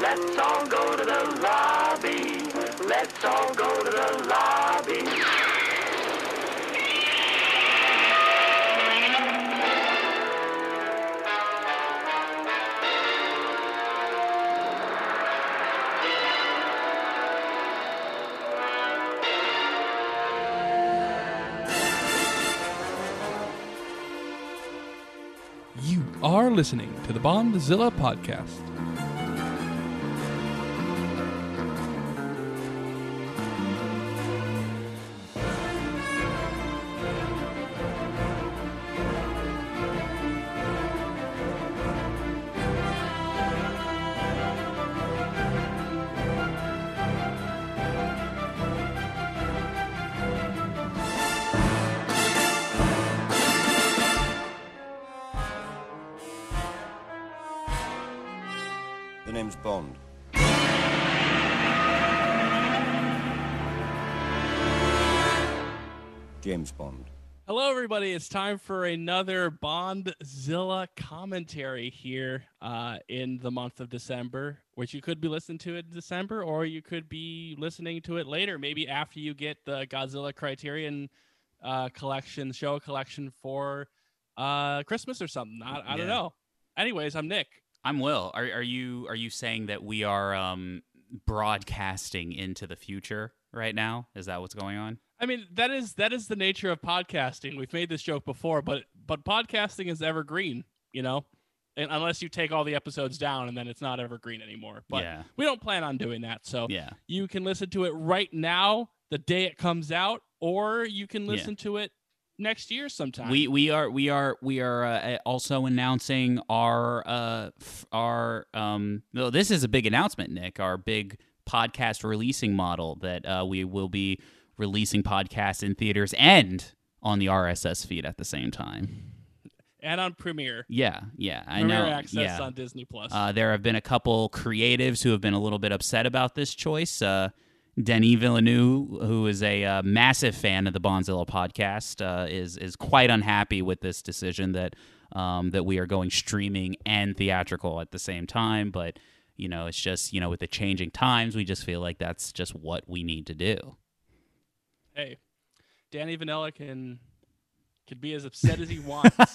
Let's all go to the lobby. Let's all go to the lobby. Listening to the Bondzilla podcast. Everybody. It's time for another Bondzilla commentary here uh, in the month of December, which you could be listening to it in December, or you could be listening to it later, maybe after you get the Godzilla Criterion uh, collection, show collection for uh, Christmas or something. I, I don't know. Anyways, I'm Nick. I'm Will. Are are you are you saying that we are um broadcasting into the future right now? Is that what's going on? I mean, that is that is the nature of podcasting. We've made this joke before, but but podcasting is evergreen, you know, and unless you take all the episodes down and then it's not evergreen anymore. But yeah. we don't plan on doing that. So Yeah. you can listen to it right now, the day it comes out, or you can Yeah. listen to it next year sometime. We we are we are we are uh, also announcing our uh our um no this is a big announcement Nick our big podcast releasing model that uh, we will be releasing podcasts in theaters and on the RSS feed at the same time. and on Premiere, Yeah, yeah, I Premiere know. Access yeah. on Disney Plus. Uh, there have been a couple creatives who have been a little bit upset about this choice. Uh, Denis Villeneuve, who is a uh, massive fan of the Bondzilla podcast, uh, is is quite unhappy with this decision that um, that we are going streaming and theatrical at the same time. But you know, it's just you know, with the changing times, we just feel like that's just what we need to do. Hey, Danny Vanilla can can be as upset as he wants.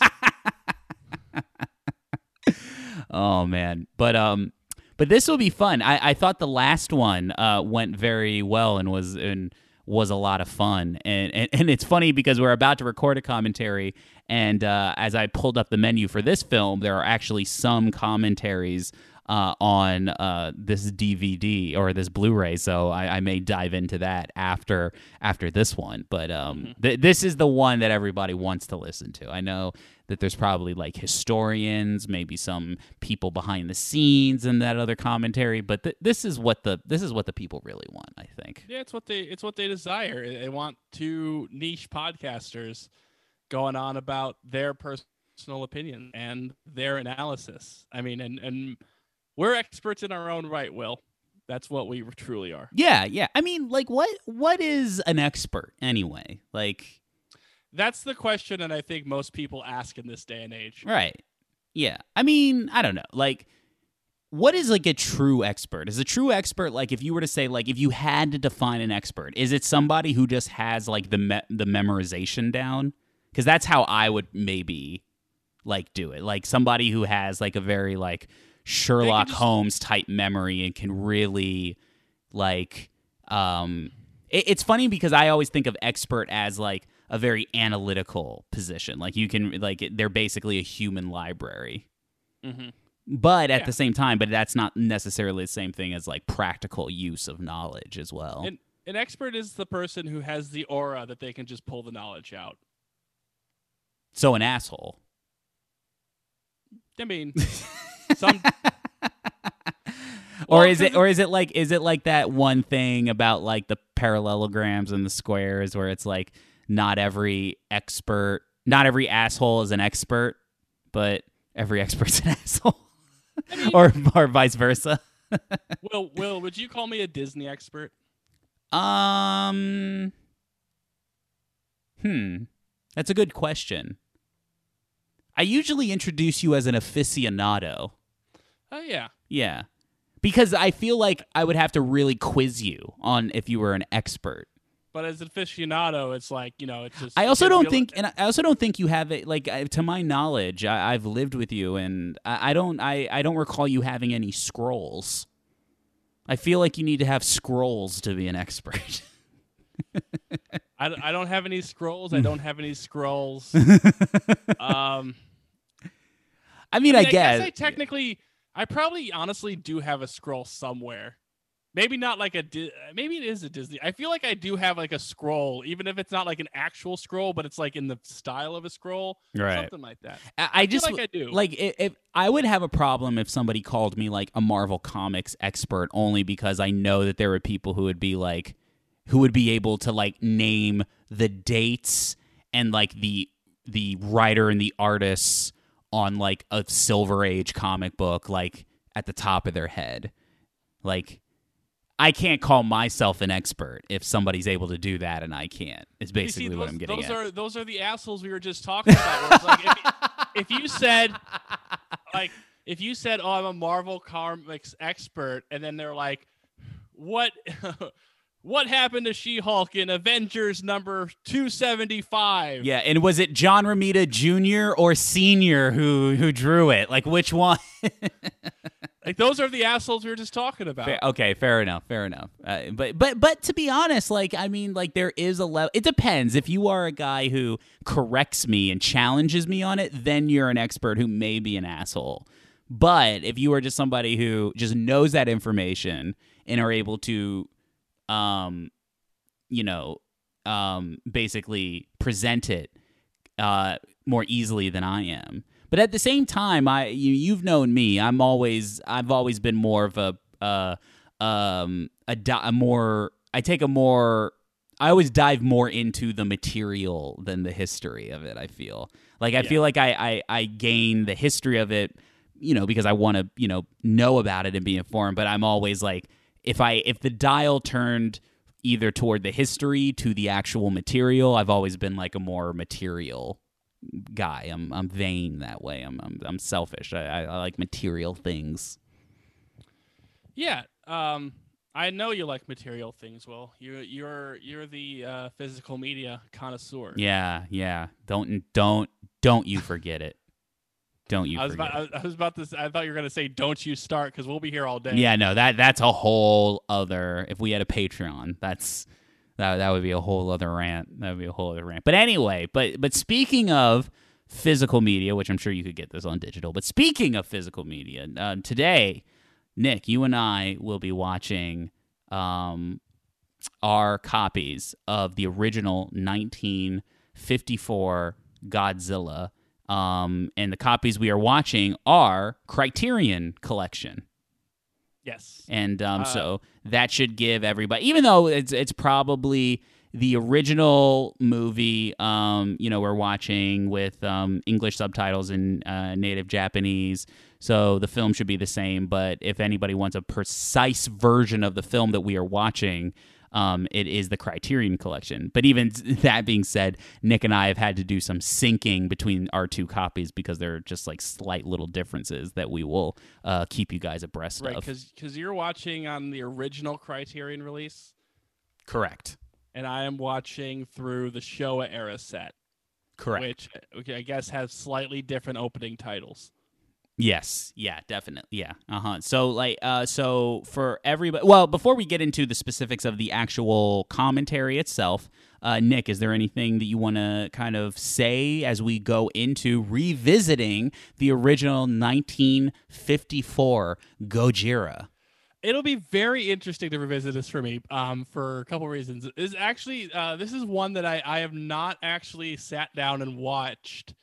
Oh man, but um, but this will be fun. I, I thought the last one uh went very well and was and was a lot of fun. And and, and it's funny because we're about to record a commentary, and uh, as I pulled up the menu for this film, there are actually some commentaries. Uh, on uh, this DVD or this Blu-ray, so I, I may dive into that after after this one. But um, th- this is the one that everybody wants to listen to. I know that there's probably like historians, maybe some people behind the scenes and that other commentary, but th- this is what the this is what the people really want, I think. Yeah, it's what they it's what they desire. They want two niche podcasters going on about their personal opinion and their analysis. I mean, and and we're experts in our own right. Will that's what we truly are. Yeah, yeah. I mean, like what what is an expert anyway? Like That's the question, and I think most people ask in this day and age. right. Yeah. I mean, I don't know. Like what is like a true expert? Is a true expert like if you were to say like if you had to define an expert, is it somebody who just has like the me- the memorization down? Cuz that's how I would maybe like do it. Like somebody who has like a very like Sherlock just- Holmes type memory and can really like um it, it's funny because I always think of expert as like a very analytical position. Like you can like they're basically a human library. Mhm. But at Yeah. the same time, but that's not necessarily the same thing as like practical use of knowledge as well. An, an expert is the person who has the aura that they can just pull the knowledge out. so an asshole. I mean, some or Well, is it or is it like is it like that one thing about like the parallelograms and the squares where it's like not every expert not every asshole is an expert but every expert's an asshole? Or or vice versa? Will Will, would you call me a Disney expert? um hmm. That's a good question. I usually introduce you as an aficionado Oh yeah, Yeah. Because I feel like I would have to really quiz you on if you were an expert. But as an aficionado, it's like you know, it's just. I also don't think, and I also don't think you have it. Like I- to my knowledge, I, I've lived with you, and I, I don't, I, I don't recall you having any scrolls. I feel like you need to have scrolls to be an expert. I, I don't have any scrolls. I don't have any scrolls. um, I mean, I, I, mean, guess. I technically, I probably honestly do have a scroll somewhere. Maybe not like a. Di- maybe it is a Disney. I feel like I do have like a scroll, even if it's not like an actual scroll, but it's like in the style of a scroll, Right. something like that. I, I just like I do. Like if, if I would have a problem if somebody called me like a Marvel Comics expert, only because I know that there were people who would be like, who would be able to like name the dates and like the the writer and the artists on like a Silver Age comic book like at the top of their head, like. I can't call myself an expert if somebody's able to do that and I can't. It's basically see, what I'm getting those at. are those are the assholes we were just talking about. like if, if you said, like, if you said, "Oh, I'm a Marvel comics expert," and then they're like, "What?" What happened to She-Hulk in Avengers number 275? Yeah, and was it John Romita Jr. or Senior who who drew it? Like which one? Like those are the assholes we were just talking about. Fair- okay, fair enough, fair enough. Uh, but but but to be honest, like I mean, like there is a level. It depends. If you are a guy who corrects me and challenges me on it, then you're an expert who may be an asshole. But if you are just somebody who just knows that information and are able to, um, you know, um, basically present it uh, more easily than I am. But at the same time, I you, you've known me. I'm always I've always been more of a uh, um a, di- a more I take a more I always dive more into the material than the history of it. I feel like I feel like I, I I gain the history of it, you know, because I want to you know know about it and be informed. But I'm always like if I if the dial turned either toward the history to the actual material, I've always been like a more material guy. I'm I'm vain that way. I'm I'm, I'm selfish. I, I, I like material things. Yeah. Um, I know you like material things. Well, you you're you're the uh, physical media connoisseur. Yeah, yeah. Don't don't don't you forget it. Don't you I was about. I was about to. s- I thought you were gonna say, "Don't you start," because we'll be here all day. Yeah, no, that that's a whole other. If we had a Patreon, that's that that would be a whole other rant. That would be a whole other rant. But anyway, but but speaking of physical media, which I'm sure you could get this on digital. But speaking of physical media, uh, today, Nick, you and I will be watching um, our copies of the original 1954 Godzilla. Um, and the copies we are watching are Criterion Collection Yes. and um, Uh, so that should give everybody, even though it's it's probably the original movie, um, you know, we're watching with um, English subtitles and uh, native Japanese, so the film should be the same. But if anybody wants a precise version of the film that we are watching. Um, it is the Criterion Collection. But even that being said, Nick and I have had to do some syncing between our two copies because there are just like slight little differences that we will uh, keep you guys abreast Right, of. because you're watching on the original Criterion release, Correct. and I am watching through the Showa era set, Correct. which okay, I guess has slightly different opening titles. Yes. Yeah. Definitely. Yeah. Uh huh. So like, uh, so for everybody, well, before we get into the specifics of the actual commentary itself, uh, Nick, is there anything that you want to kind of say as we go into revisiting the original 1954 Gojira? It'll be very interesting to revisit this for me, um, for a couple reasons. Is actually uh, this is one that I I have not actually sat down and watched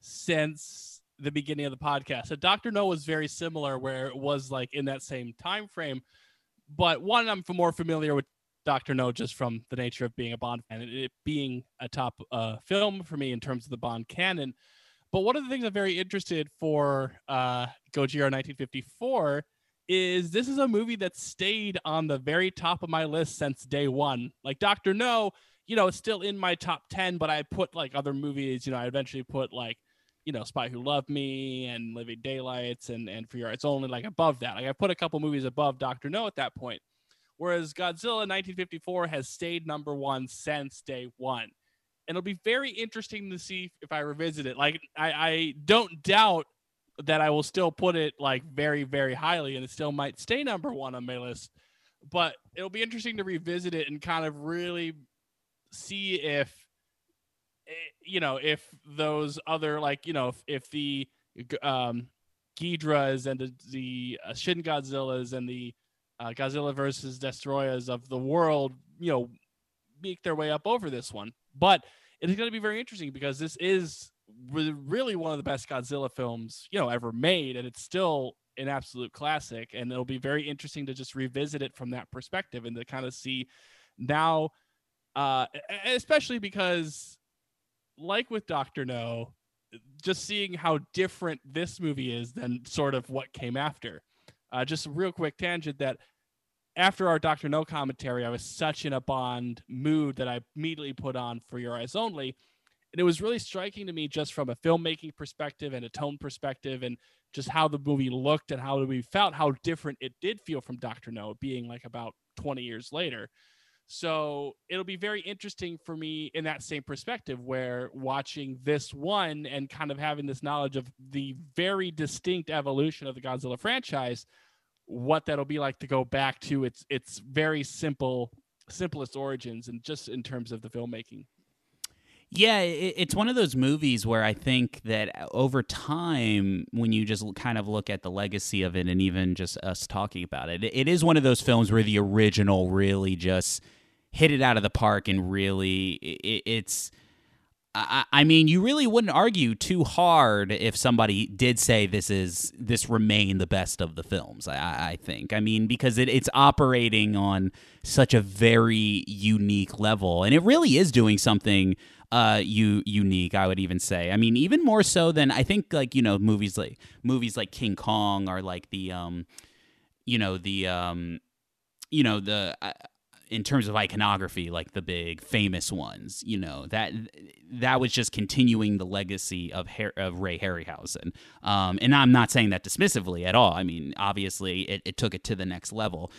since the beginning of the podcast. So Doctor No was very similar, where it was like in that same time frame. But one, I'm more familiar with Doctor No just from the nature of being a Bond fan, and it being a top uh, film for me in terms of the Bond canon. But one of the things I'm very interested for uh, Gojira 1954 is this is a movie that stayed on the very top of my list since day one. Like Doctor No, you know, it's still in my top ten, but I put like other movies. You know, I eventually put like you know, Spy Who Loved Me and Living Daylights and and For Your It's only like above that. Like I put a couple movies above Doctor No at that point. Whereas Godzilla 1954 has stayed number one since day one. And it'll be very interesting to see if I revisit it. Like I, I don't doubt that I will still put it like very, very highly and it still might stay number one on my list. But it'll be interesting to revisit it and kind of really see if you know if those other like you know if, if the um Ghidras and the, the uh, Shin Godzillas and the uh, Godzilla versus Destoroyahs of the world, you know, make their way up over this one. But it is going to be very interesting because this is really one of the best Godzilla films, you know, ever made, and it's still an absolute classic. And it'll be very interesting to just revisit it from that perspective and to kind of see now, uh, especially because, like with Doctor No, just seeing how different this movie is than sort of what came after. Uh, just a real quick tangent that after our Doctor No commentary, I was such in a Bond mood that I immediately put on For Your Eyes Only. And it was really striking to me just from a filmmaking perspective and a tone perspective and just how the movie looked and how we felt how different it did feel from Doctor No, being like about 20 years later. So it'll be very interesting for me in that same perspective, where watching this one and kind of having this knowledge of the very distinct evolution of the Godzilla franchise, what that'll be like to go back to its its very simple simplest origins and just in terms of the filmmaking. Yeah, it's one of those movies where I think that uh, over time, when you just kind of look at the legacy of it, and even just us talking about it, it is one of those films where the original really just hit it out of the park, and really, it, it's. I, I mean, you really wouldn't argue too hard if somebody did say this is this remain the best of the films. I, I think. I mean, because it, it's operating on such a very unique level, and it really is doing something uh you unique i would even say i mean even more so than i think like you know movies like movies like king kong are like the um you know the um you know the in terms of iconography like the big famous ones you know that that was just continuing the legacy of Har- of ray harryhausen. Um and i'm not saying that dismissively at all. I mean obviously it, it took it to the next level.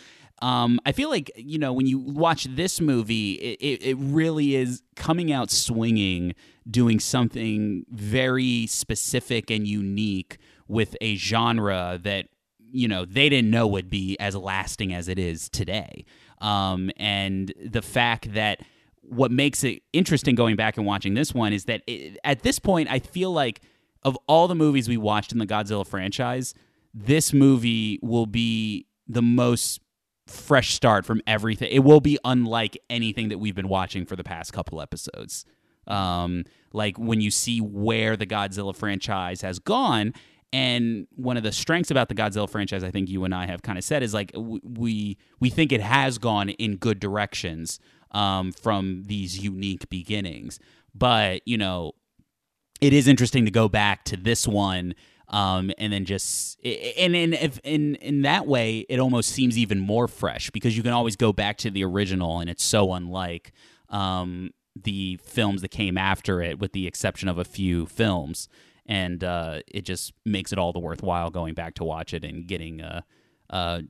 Um, I feel like you know when you watch this movie, it, it, it really is coming out swinging, doing something very specific and unique with a genre that you know they didn't know would be as lasting as it is today. Um, and the fact that what makes it interesting going back and watching this one is that it, at this point, I feel like of all the movies we watched in the Godzilla franchise, this movie will be the most fresh start from everything. It will be unlike anything that we've been watching for the past couple episodes. Um, like when you see where the Godzilla franchise has gone, and one of the strengths about the Godzilla franchise, I think you and I have kind of said, is like we we think it has gone in good directions um, from these unique beginnings. But you know, it is interesting to go back to this one um, and then just and in if in in that way it almost seems even more fresh because you can always go back to the original and it's so unlike um, the films that came after it with the exception of a few films and uh, it just makes it all the worthwhile going back to watch it and getting uh, uh,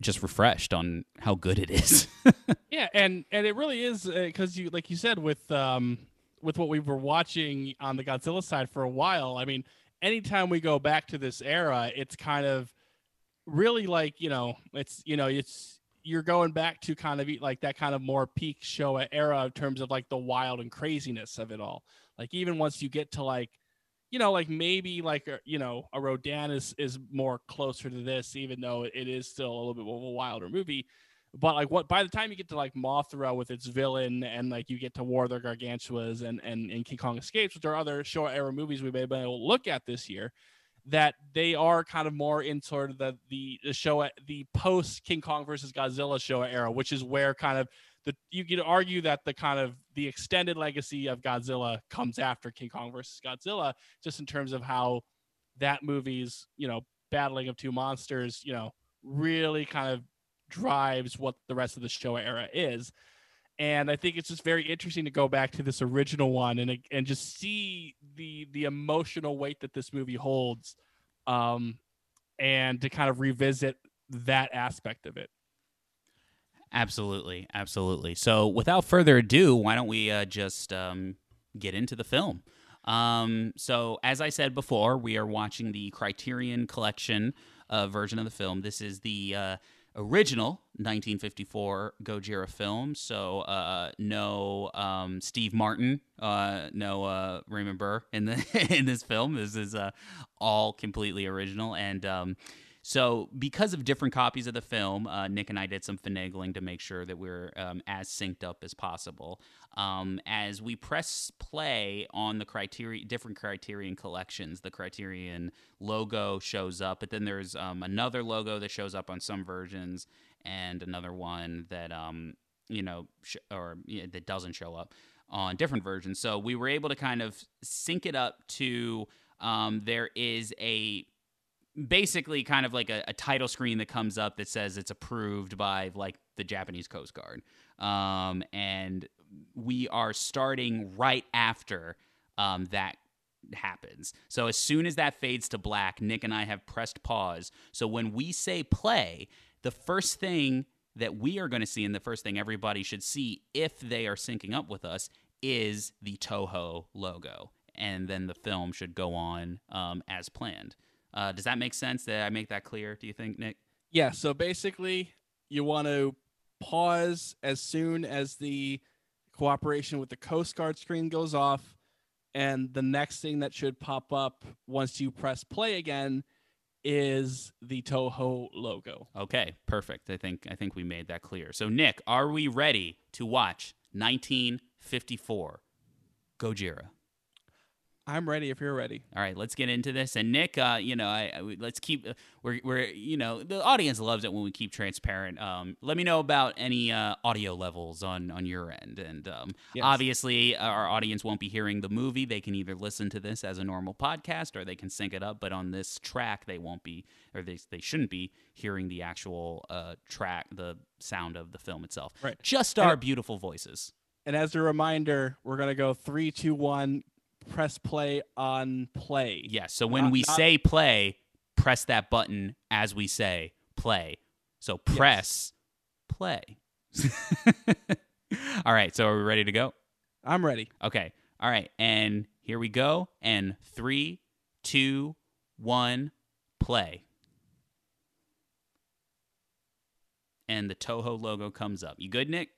just refreshed on how good it is Yeah, and and it really is because you like you said with um with what we were watching on the Godzilla side for a while. I mean, anytime we go back to this era, it's kind of really like you know, it's you know, it's you're going back to kind of like that kind of more peak Showa era in terms of like the wild and craziness of it all. Like even once you get to like you know, like maybe like a, you know a Rodan is is more closer to this, even though it is still a little bit of a wilder movie. But like what by the time you get to like Mothra with its villain and like you get to War of the Gargantuas and and, and King Kong Escapes, which are other Showa era movies we may be able to look at this year, that they are kind of more in sort of the the, the Showa the post King Kong versus Godzilla Showa era, which is where kind of the you could argue that the kind of the extended legacy of Godzilla comes after King Kong versus Godzilla, just in terms of how that movie's you know battling of two monsters, you know, really kind of drives what the rest of the Showa era is. and I think it's just very interesting to go back to this original one and and just see the the emotional weight that this movie holds, um, and to kind of revisit that aspect of it. Absolutely, absolutely. So, without further ado, why don't we uh, just um, get into the film? Um, so, as I said before, we are watching the Criterion Collection uh, version of the film. This is the uh, original 1954 Gojira film. So, uh, no um, Steve Martin, uh, no uh, Raymond Burr in the in this film. This is uh, all completely original and. So, because of different copies of the film, uh, Nick and I did some finagling to make sure that we're um, as synced up as possible. Um, as we press play on the criteria, different Criterion collections, the Criterion logo shows up, but then there's um, another logo that shows up on some versions, and another one that um, you know, sh- or that doesn't show up on different versions. So we were able to kind of sync it up to um, there is a basically kind of like a, a, title screen that comes up that says it's approved by like the Japanese Coast Guard. Um, and we are starting right after um, that happens. So as soon as that fades to black, Nick and I have pressed pause. So when we say play, the first thing that we are going to see, and the first thing everybody should see if they are syncing up with us, is the Toho logo. And then the film should go on um, as planned. Uh, does that make sense? That I make that clear? Do you think, Nick? Yeah. So basically, you want to pause as soon as the cooperation with the Coast Guard screen goes off, and the next thing that should pop up once you press play again is the Toho logo. Okay, perfect. I think I think we made that clear. So Nick, are we ready to watch 1954 Gojira? I'm ready if you're ready. All right, let's get into this. And Nick, uh, you know, I, I let's keep uh, we're we're you know the audience loves it when we keep transparent. Um, let me know about any uh, audio levels on on your end, and um, yes. obviously our audience won't be hearing the movie. They can either listen to this as a normal podcast or they can sync it up. But on this track, they won't be or they they shouldn't be hearing the actual uh, track, the sound of the film itself. Right, just our beautiful voices. And as a reminder, we're gonna go three, two, one press play on play. Yes. Yeah, so when not, we not... say play, press that button as we say play. So press yes. play. All right. So are we ready to go? I'm ready. Okay. All right. And here we go. And three, two, one, play. And the Toho logo comes up. You good, Nick?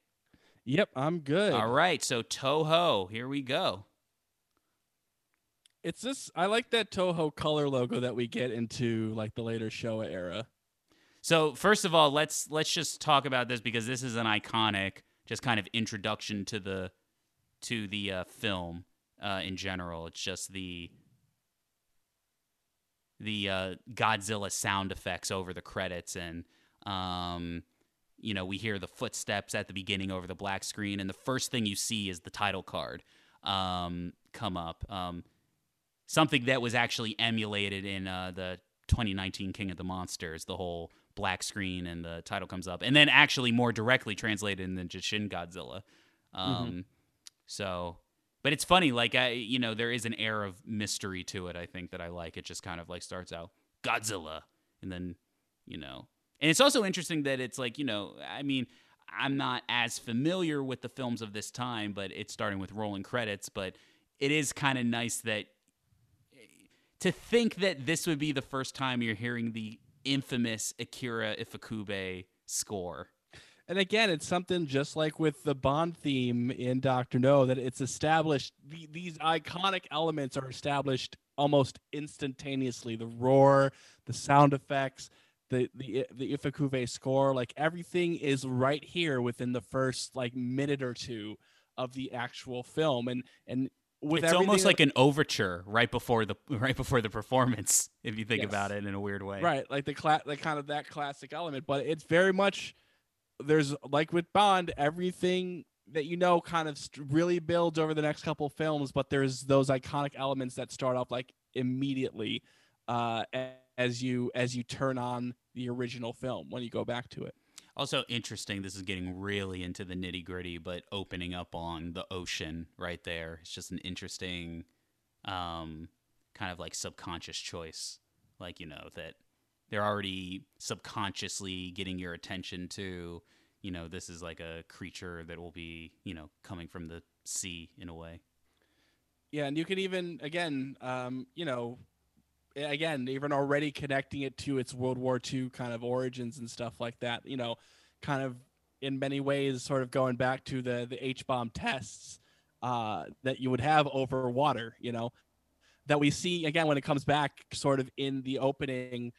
Yep, I'm good. All right. So Toho, here we go it's this I like that Toho color logo that we get into like the later Showa era. So first of all, let's let's just talk about this because this is an iconic just kind of introduction to the to the uh, film uh, in general. It's just the the uh, Godzilla sound effects over the credits and um, you know we hear the footsteps at the beginning over the black screen and the first thing you see is the title card um, come up. Um, something that was actually emulated in uh, the 2019 King of the Monsters, the whole black screen and the title comes up, and then actually more directly translated in the just Shin Godzilla. Um, mm-hmm. So, but it's funny, like I, you know, there is an air of mystery to it. I think that I like. It just kind of like starts out Godzilla, and then, you know, and it's also interesting that it's like, you know, I mean. I'm not as familiar with the films of this time, but it's starting with rolling credits. But it is kind of nice that to think that this would be the first time you're hearing the infamous Akira Ifukube score. And again, it's something just like with the Bond theme in Doctor No that it's established. The, these iconic elements are established almost instantaneously. The roar, the sound effects, the the the Ifukube score, like everything is right here within the first like minute or two of the actual film. And and with it's almost like an overture right before the right before the performance if you think yes. about it in a weird way right like the cla- like kind of that classic element but it's very much there's like with bond everything that you know kind of really builds over the next couple films but there's those iconic elements that start off like immediately uh as you as you turn on the original film when you go back to it Also interesting. This is getting really into the nitty gritty, but opening up on the ocean right there. It's just an interesting, um, kind of like subconscious choice. Like you know that they're already subconsciously getting your attention to. You know, this is like a creature that will be, you know, coming from the sea in a way. Yeah, and you can even again, um, you know, again, even already connecting it to its World War II kind of origins and stuff like that. You know, kind of in many ways, sort of going back to the the H bomb tests uh, that you would have over water. You know, that we see again when it comes back, sort of in the opening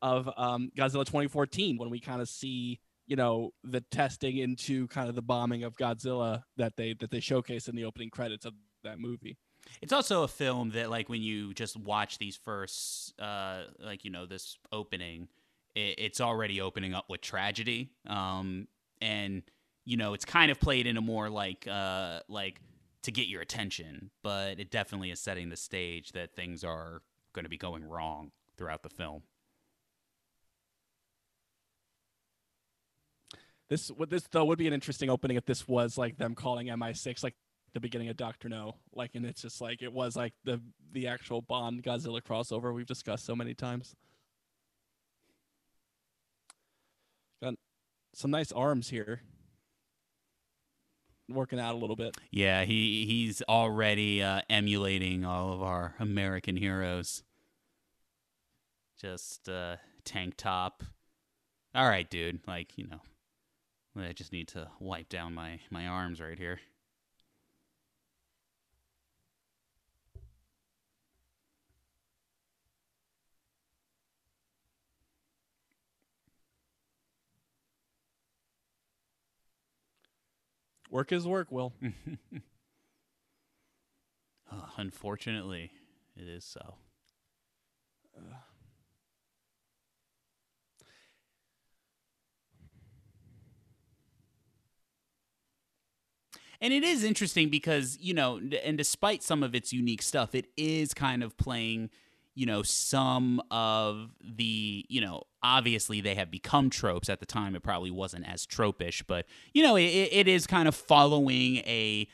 of um, Godzilla 2014, when we kind of see you know the testing into kind of the bombing of Godzilla that they that they showcase in the opening credits of that movie. It's also a film that, like, when you just watch these first, uh, like, you know, this opening, it, it's already opening up with tragedy. Um, and, you know, it's kind of played in a more like, uh, like, to get your attention, but it definitely is setting the stage that things are going to be going wrong throughout the film. This would this though would be an interesting opening if this was like them calling MI6 like the beginning of Doctor No, like, and it's just like it was like the the actual Bond Godzilla crossover we've discussed so many times. Got some nice arms here, working out a little bit. Yeah, he he's already uh, emulating all of our American heroes. Just uh, tank top. All right, dude. Like you know, I just need to wipe down my my arms right here. Work is work, Will. Uh, unfortunately, it is so. And it is interesting because, you know, and despite some of its unique stuff, it is kind of playing, you know, some of the, you know, obviously they have become tropes. At the time, it probably wasn't as tropish, but, you know, it, it is kind of following a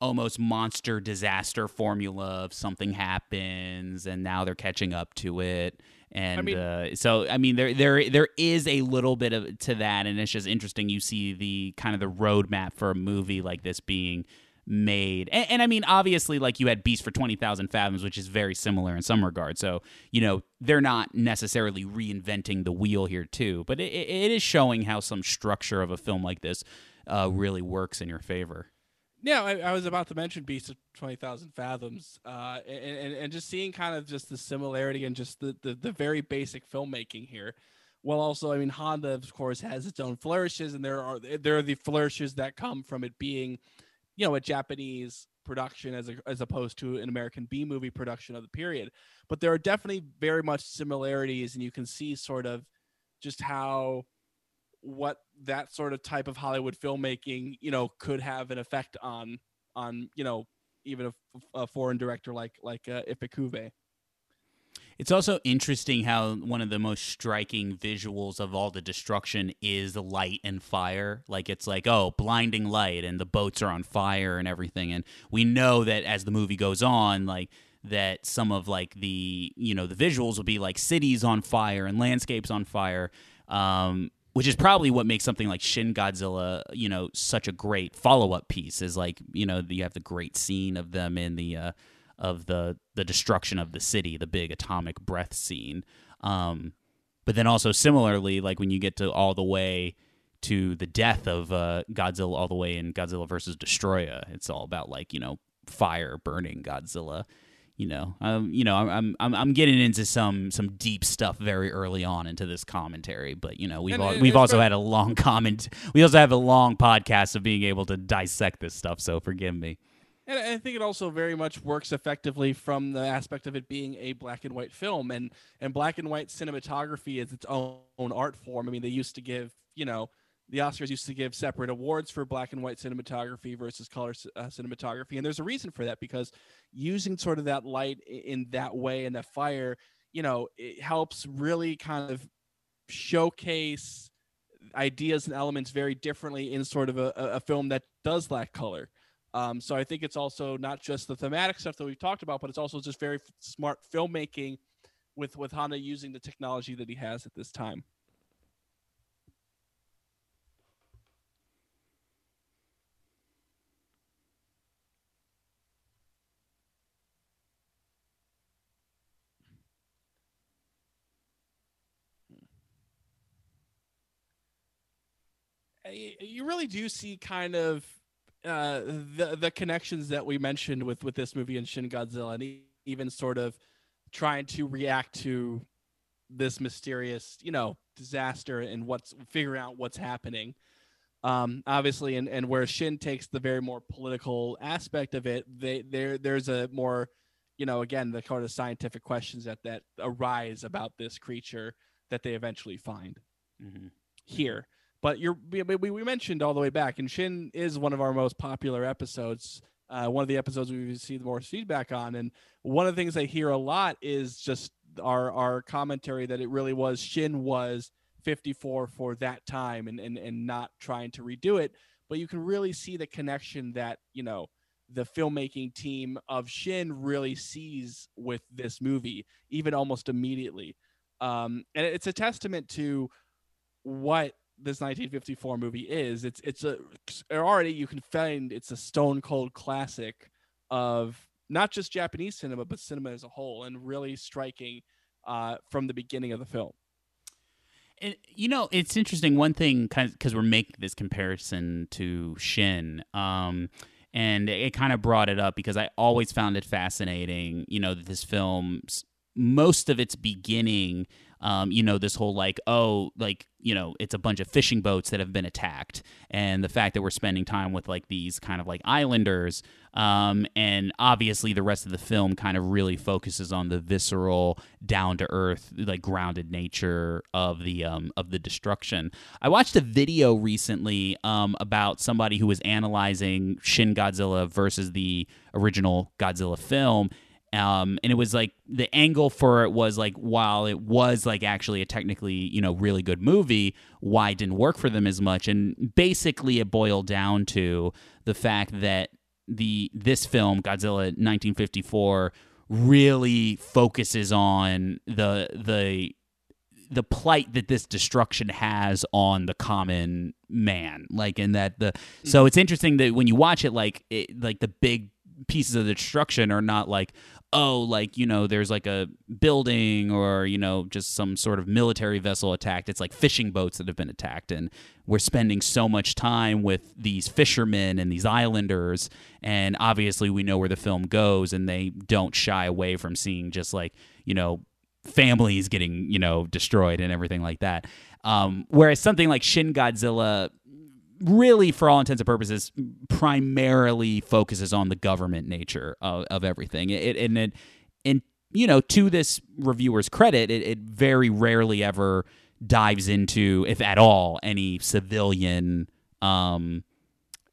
almost monster disaster formula of something happens and now they're catching up to it and mean- uh, so I mean there there there is a little bit of to that and it's just interesting you see the kind of the roadmap for a movie like this being made. And, and I mean obviously like you had Beast for 20,000 Fathoms which is very similar in some regard so you know they're not necessarily reinventing the wheel here too but it, it is showing how some structure of a film like this uh, really works in your favor. Yeah, I, I was about to mention Beast of Twenty Thousand Fathoms, uh, and, and and just seeing kind of just the similarity and just the, the the very basic filmmaking here. Well, also, I mean, Honda, of course, has its own flourishes, and there are there are the flourishes that come from it being, you know, a Japanese production as a, as opposed to an American B movie production of the period. But there are definitely very much similarities, and you can see sort of just how what that sort of type of Hollywood filmmaking, you know, could have an effect on on you know even a, a foreign director like like uh. It's also interesting how one of the most striking visuals of all the destruction is light and fire. Like it's like, oh, blinding light and the boats are on fire and everything. And we know that as the movie goes on, like that some of like the, you know, the visuals will be like cities on fire and landscapes on fire. Um, which is probably what makes something like Shin Godzilla, you know, such a great follow-up piece. Is like, you know, you have the great scene of them in the uh, of the the destruction of the city, the big atomic breath scene. Um, but then also similarly, like when you get to all the way to the death of uh, Godzilla, all the way in Godzilla versus Destoroyah, it's all about like you know fire burning Godzilla. You know, um, you know, I'm I'm I'm getting into some some deep stuff very early on into this commentary, but you know, we've And al- it- we've also had a long comment. We also have a long podcast of being able to dissect this stuff. So forgive me. And I think it also very much works effectively from the aspect of it being a black and white film, and and black and white cinematography is its own, art form. I mean, they used to give, you know, the Oscars used to give separate awards for black and white cinematography versus color uh, cinematography, and there's a reason for that because using sort of that light in that way and that fire, you know, it helps really kind of showcase ideas and elements very differently in sort of a a film that does lack color. Um, so I think it's also not just the thematic stuff that we've talked about, but it's also just very f- smart filmmaking with with Honda using the technology that he has at this time. Uh, You really do see kind of uh, the the connections that we mentioned with with this movie and Shin Godzilla, and even sort of trying to react to this mysterious, you know, disaster and what's figuring out what's happening. Um, obviously, and, and where Shin takes the very more political aspect of it, they there there's a more, you know, again the kind of scientific questions that that arise about this creature that they eventually find Mhm. here. But you're we, we mentioned all the way back, and Shin is one of our most popular episodes. Uh, one of the episodes we received the most feedback on, and one of the things I hear a lot is just our our commentary that it really was Shin was 54 for that time, and and and not trying to redo it. But you can really see the connection that you know the filmmaking team of Shin really sees with this movie, even almost immediately. Um, and it's a testament to what this 1954 movie is. It's it's a already you can find it's a stone cold classic of not just Japanese cinema but cinema as a whole, and really striking uh, from the beginning of the film. You know, it's interesting. One thing, because we're making this comparison to Shin, um, and it kind of brought it up because I always found it fascinating. You know, that this film, s- most of its beginning, um, you know, this whole like, oh, like, you know, it's a bunch of fishing boats that have been attacked, and the fact that we're spending time with like these kind of like islanders, um, and obviously the rest of the film kind of really focuses on the visceral, down to earth, like grounded nature of the um, of the destruction. I watched a video recently um, about somebody who was analyzing Shin Godzilla versus the original Godzilla film. Um, and it was like the angle for it was like while it was like actually a technically you know really good movie, why it didn't work for them as much. And basically, it boiled down to the fact that the this film Godzilla 1954 really focuses on the the the plight that this destruction has on the common man like in that the so it's interesting that when you watch it like it, like the big pieces of the destruction are not like oh like you know there's like a building or you know just some sort of military vessel attacked. It's like fishing boats that have been attacked. And we're spending so much time with these fishermen and these islanders. And obviously we know where the film goes and they don't shy away from seeing just like you know families getting you know destroyed and everything like that. Um, whereas something like shin godzilla really for all intents and purposes primarily focuses on the government nature of, of everything. It, and it and you know to this reviewer's credit it, it very rarely ever dives into if at all any civilian um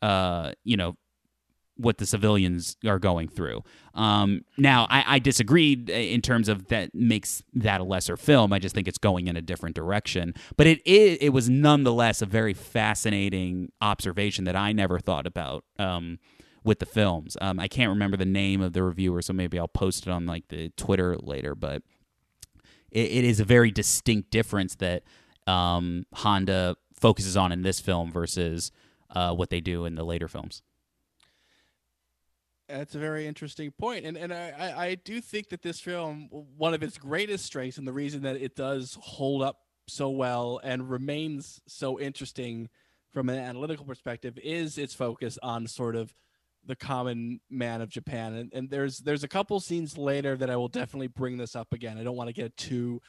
uh you know what the civilians are going through. Um, now, I, I disagreed in terms of that makes that a lesser film. I just think it's going in a different direction. But it it, it was nonetheless a very fascinating observation that I never thought about um, with the films. Um, I can't remember the name of the reviewer, so maybe I'll post it on like the Twitter later. But it, it is a very distinct difference that um, Honda focuses on in this film versus uh, what they do in the later films. That's a very interesting point, and and I, I do think that this film, one of its greatest strengths, and the reason that it does hold up so well and remains so interesting from an analytical perspective, is its focus on sort of the common man of Japan. And, and there's there's a couple scenes later that I will definitely bring this up again. I don't want to get too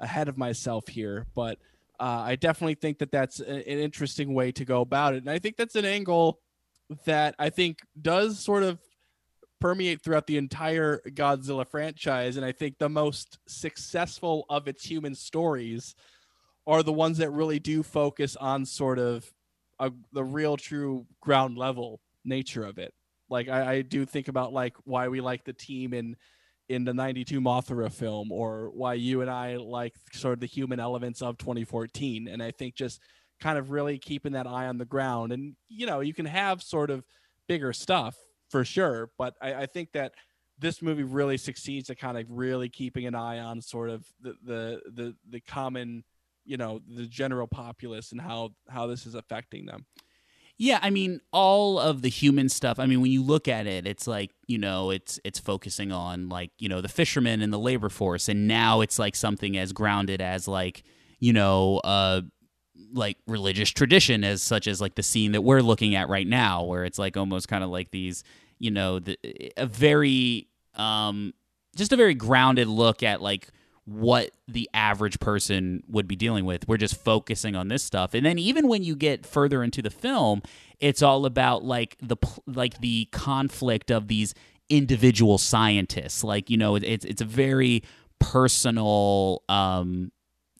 ahead of myself here, but uh, I definitely think that that's a- an interesting way to go about it, and I think that's an angle that I think does sort of permeate throughout the entire Godzilla franchise. And I think the most successful of its human stories are the ones that really do focus on sort of a, the real, true ground level nature of it. Like I, I do think about like why we like the team in in the 92 Mothra film or why you and I like sort of the human elements of 2014 and I think just kind of really keeping that eye on the ground. And you know, you can have sort of bigger stuff for sure, but I, I think that this movie really succeeds at kind of really keeping an eye on sort of the the the, the common you know the general populace and how how this is affecting them Yeah, I mean, all of the human stuff. I mean, when you look at it, it's like you know, it's it's focusing on like you know the fishermen and the labor force, and now it's like something as grounded as like you know, uh, like religious tradition, as such as like the scene that we're looking at right now, where it's like almost kind of like these, you know, the, a very um, just a very grounded look at like what the average person would be dealing with. We're just focusing on this stuff. And then even when you get further into the film, it's all about like the like the conflict of these individual scientists. Like, you know, it's it's a very personal um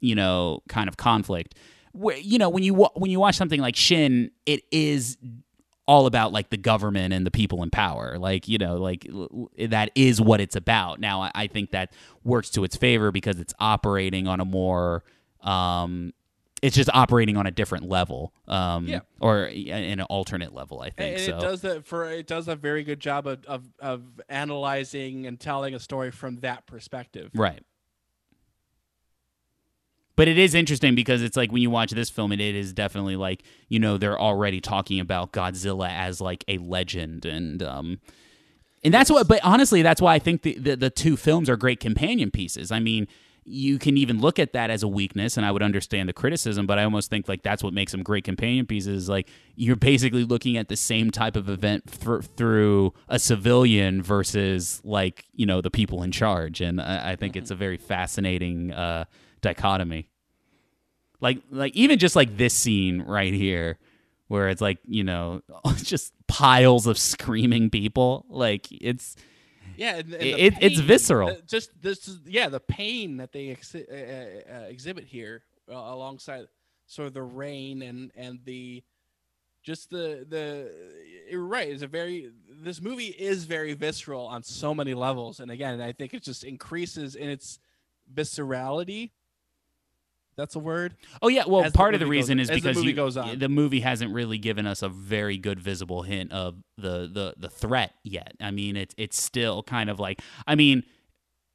you know, kind of conflict. You know, when you when you watch something like Shin, it is all about like the government and the people in power. Like, you know, like that is what it's about. Now, I, I think that works to its favor because it's operating on a more, um, it's just operating on a different level, um, Yeah. or in an alternate level. I think and so. it does that for it does a very good job of, of of analyzing and telling a story from that perspective Right. But it is interesting because it's like when you watch this film, it, is definitely like you know they're already talking about Godzilla as like a legend, and um, and that's what. But honestly, that's why I think the, the the two films are great companion pieces. I mean, you can even look at that as a weakness, and I would understand the criticism, but I almost think like that's what makes them great companion pieces. Like you're basically looking at the same type of event for, through a civilian versus like you know the people in charge, and I, I think it's a very fascinating uh, dichotomy. Like like even just like this scene right here. Where it's like you know, just piles of screaming people. Like it's yeah and, and It- it's visceral. uh, just this is yeah the pain that they exhi- uh, uh, exhibit here uh, alongside sort of the rain and and the just the the you're right it's a very this movie is very visceral on so many levels and again i think it just increases in its viscerality that's a word Oh yeah, well, as the part of the movie goes- reason is as the because movie you- the movie hasn't really given us a very good visible hint of the the the threat yet. I mean, it's it's still kind of like I mean,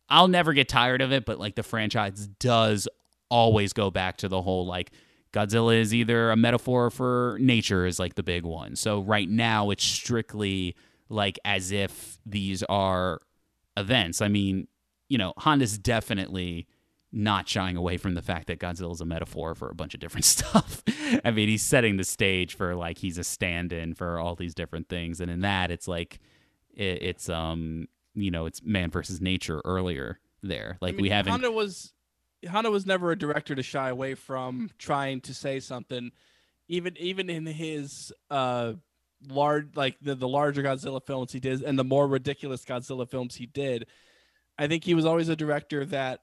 I'll never get tired of it, but like the franchise does always go back to the whole like Godzilla is either a metaphor for nature is like the big one. So right now it's strictly like as if these are events. I mean, you know, Honda's definitely not shying away from the fact that Godzilla is a metaphor for a bunch of different stuff. I mean, he's setting the stage for like he's a stand-in for all these different things, and in that, it's like it, it's um you know it's man versus nature earlier there. Like I mean, we haven't Honda was Honda was never a director to shy away from trying to say something, even even in his uh large like the, the larger Godzilla films he did and the more ridiculous Godzilla films he did. I think he was always a director that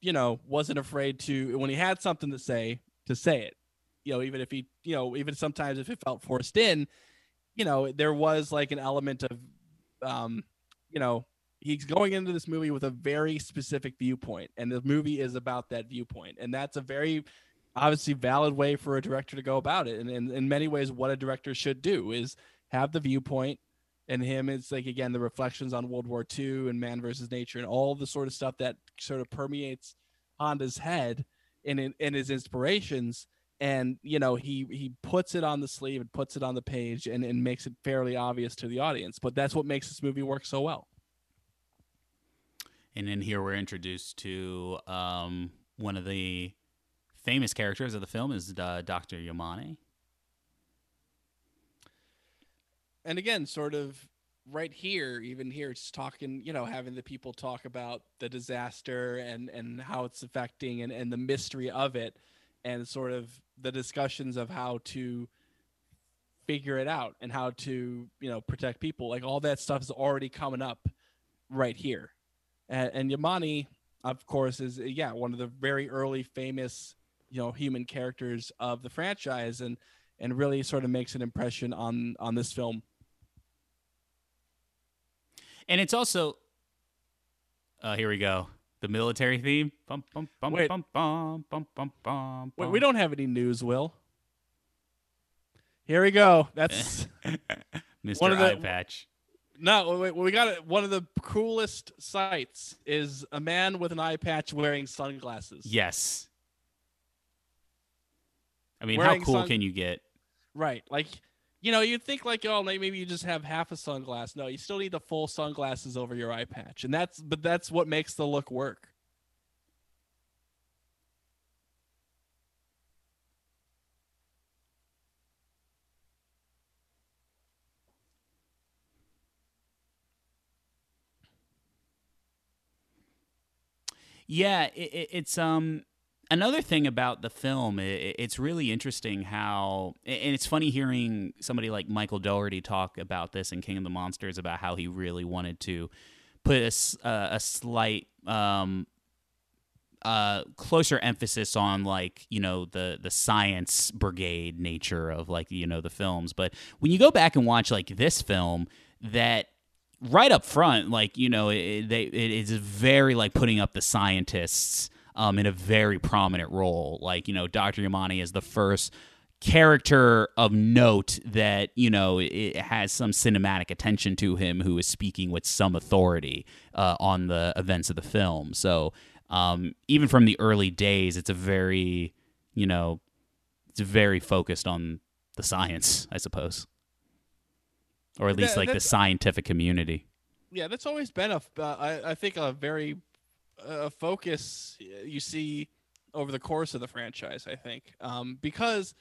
you know wasn't afraid to when he had something to say to say it. You know, even if he you know even sometimes if it felt forced in, you know there was like an element of um you know he's going into this movie with a very specific viewpoint and the movie is about that viewpoint and that's a very obviously valid way for a director to go about it and, in many ways what a director should do is have the viewpoint and him it's like again the reflections on world war ii and man versus nature and all the sort of stuff that sort of permeates honda's head and in, in his inspirations and you know he he puts it on the sleeve and puts it on the page and, and makes it fairly obvious to the audience but that's what makes this movie work so well And then here we're introduced to um, one of the famous characters of the film is uh, Dr. Yamane. And again sort of right here even here it's talking you know having the people talk about the disaster and and how it's affecting and, and the mystery of it and sort of the discussions of how to figure it out and how to you know protect people. Like all that stuff is already coming up right here. And, and Yamane of course is yeah one of the very early famous you know human characters of the franchise and and really sort of makes an impression on on this film And it's also, uh, here we go, the military theme. Bum, bum, bum, Wait. bum, bum, bum, bum, bum, Wait, we don't have any news, Will. Here we go. That's Mr. One of the- Eye Patch. no. We, we got it. One of the coolest sights is a man with an eye patch wearing sunglasses. Yes. I mean, Wearing how cool sun- can you get? Right. Like, you know, you'd think like, oh, maybe you just have half a sunglass. No, you still need the full sunglasses over your eye patch, and that's but that's what makes the look work. Yeah, it, it, it's um another thing about the film. it's really interesting how, and it's funny hearing somebody like Michael Dougherty talk about this in King of the Monsters about how he really wanted to put a, a slight um uh closer emphasis on like you know the the science brigade nature of like you know the films but when you go back and watch like this film that right up front, like you know, it, they it is very like putting up the scientists um, in a very prominent role. Like you know, Doctor Yamane is the first character of note that you know it has some cinematic attention to him, who is speaking with some authority uh, on the events of the film. So um, even from the early days, it's a very you know, it's very focused on the science, I suppose or at least That- like the scientific community. Yeah, that's always been a, uh, I, I think, a very uh, focus uh, you see over the course of the franchise. I think um, because,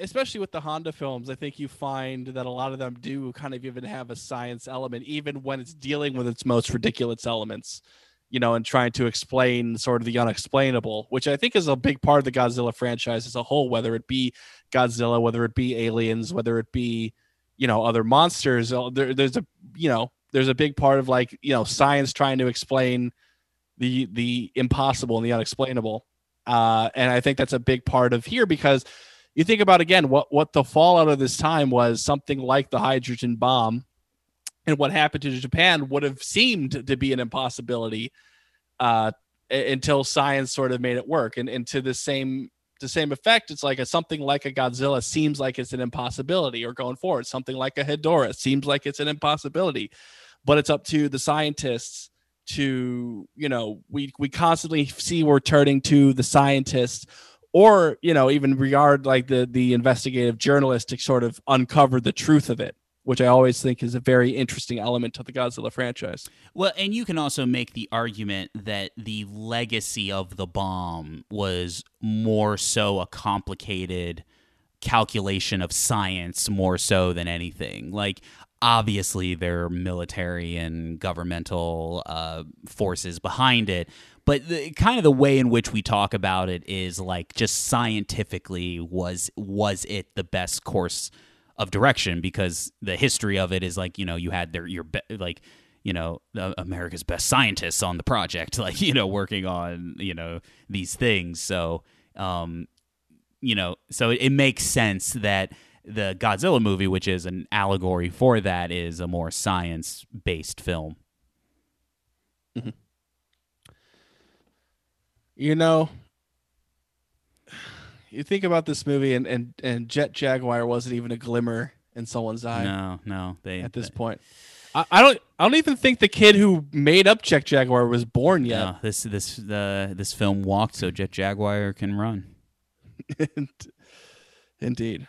especially with the Honda films, I think you find that a lot of them do kind of even have a science element, even when it's dealing with its most ridiculous elements. You know, and trying to explain sort of the unexplainable, which I think is a big part of the Godzilla franchise as a whole, whether it be Godzilla, whether it be aliens, whether it be you know other monsters there, there's a you know there's a big part of like you know science trying to explain the the impossible and the unexplainable. Uh and i think that's a big part of here because you think about again what what the fallout of this time was something like the hydrogen bomb and what happened to japan would have seemed to be an impossibility uh until science sort of made it work. And, and to the same the same effect it's like a something like a godzilla seems like it's an impossibility or going forward. Something like a hedorah seems like it's an impossibility but it's up to the scientists to you know we we constantly see we're turning to the scientists or you know even regard like the the investigative journalist to sort of uncover the truth of it which i always think is a very interesting element to the godzilla franchise Well, and you can also make the argument that the legacy of the bomb was more so a complicated calculation of science more so than anything. Like obviously there are military and governmental uh, forces behind it, but the, kind of the way in which we talk about it is like just scientifically was was it the best course of direction? Because the history of it is like you know you had their your be- like you know uh, America's best scientists on the project like you know working on you know these things. So um you know so it, it makes sense that the Godzilla movie which is an allegory for that is a more science based film. You know you think about this movie and and, and jet jaguar wasn't even a glimmer in someone's eye no no they at this they- point. I, I don't i don't even think the kid who made up jet jaguar was born yet. no, this this the this film walked so Jet Jaguar can run. Indeed.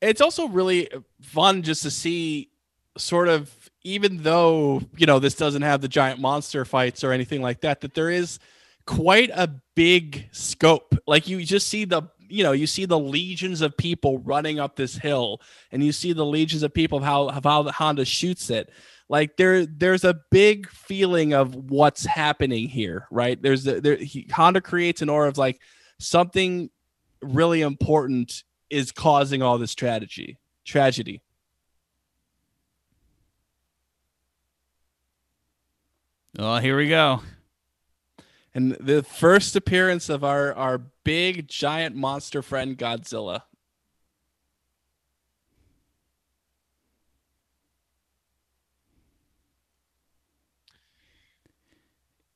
It's also really fun just to see sort of even though, you know, this doesn't have the giant monster fights or anything like that that there is quite a big scope. Like you just see the you know, you see the legions of people running up this hill and you see the legions of people of how of how Honda shoots it like there there's a big feeling of what's happening here right there's a, there he, honda creates an aura of like something really important is causing all this tragedy tragedy. Oh here we go. And the first appearance of our our big giant monster friend godzilla.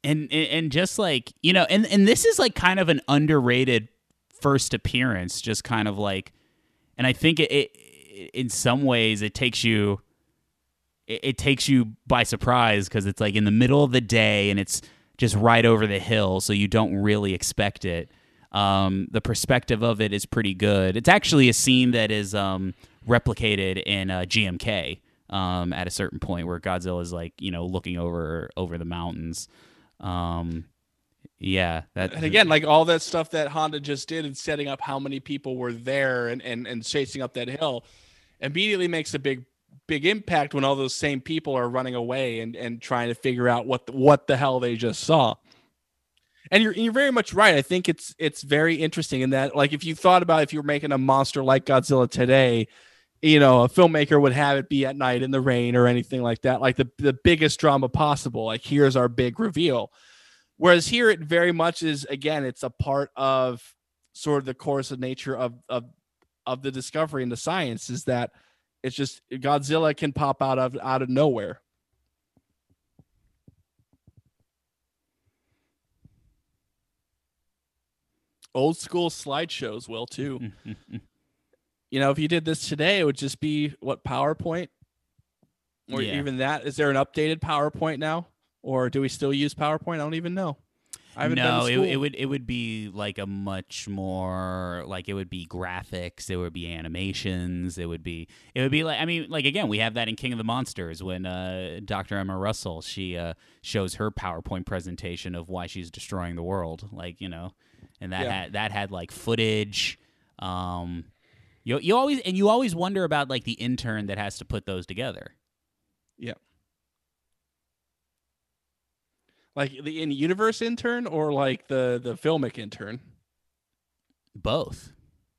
And and just like you know and and this is like kind of an underrated first appearance just kind of like and I think it, it in some ways it takes you it, it takes you by surprise because it's like in the middle of the day and it's just right over the hill so you don't really expect it. Um, the perspective of it is pretty good. It's actually a scene that is um, replicated in uh, gmk um, at a certain point where godzilla is like you know looking over over the mountains. Um, yeah that and again, like all that stuff that Honda just did and setting up how many people were there and and, and chasing up that hill immediately makes a big big impact when all those same people are running away and and trying to figure out what the, what the hell they just saw. And you're you're very much right. I think it's it's very interesting in that like if you thought about if you were making a monster like Godzilla today, you know, a filmmaker would have it be at night in the rain or anything like that, like the the biggest drama possible. Like here's our big reveal. Whereas here it very much is again, it's a part of sort of the course of nature of of of the discovery and the science is that it's just Godzilla can pop out of out of nowhere. Old school slideshows will too. you know, if you did this today, it would just be what PowerPoint, or Yeah. even that. Is there an updated PowerPoint now, or do we still use PowerPoint? I don't even know. I haven't no, it, it would it would be like a much more like it would be graphics, it would be animations, it would be it would be like I mean like again we have that in King of the Monsters when uh, Dr. Emma Russell she uh, shows her PowerPoint presentation of why she's destroying the world, like you know, and that Yeah. had that had like footage. Um, you you always and you always wonder about like the intern that has to put those together. Like the in universe intern or like the the filmic intern. Both,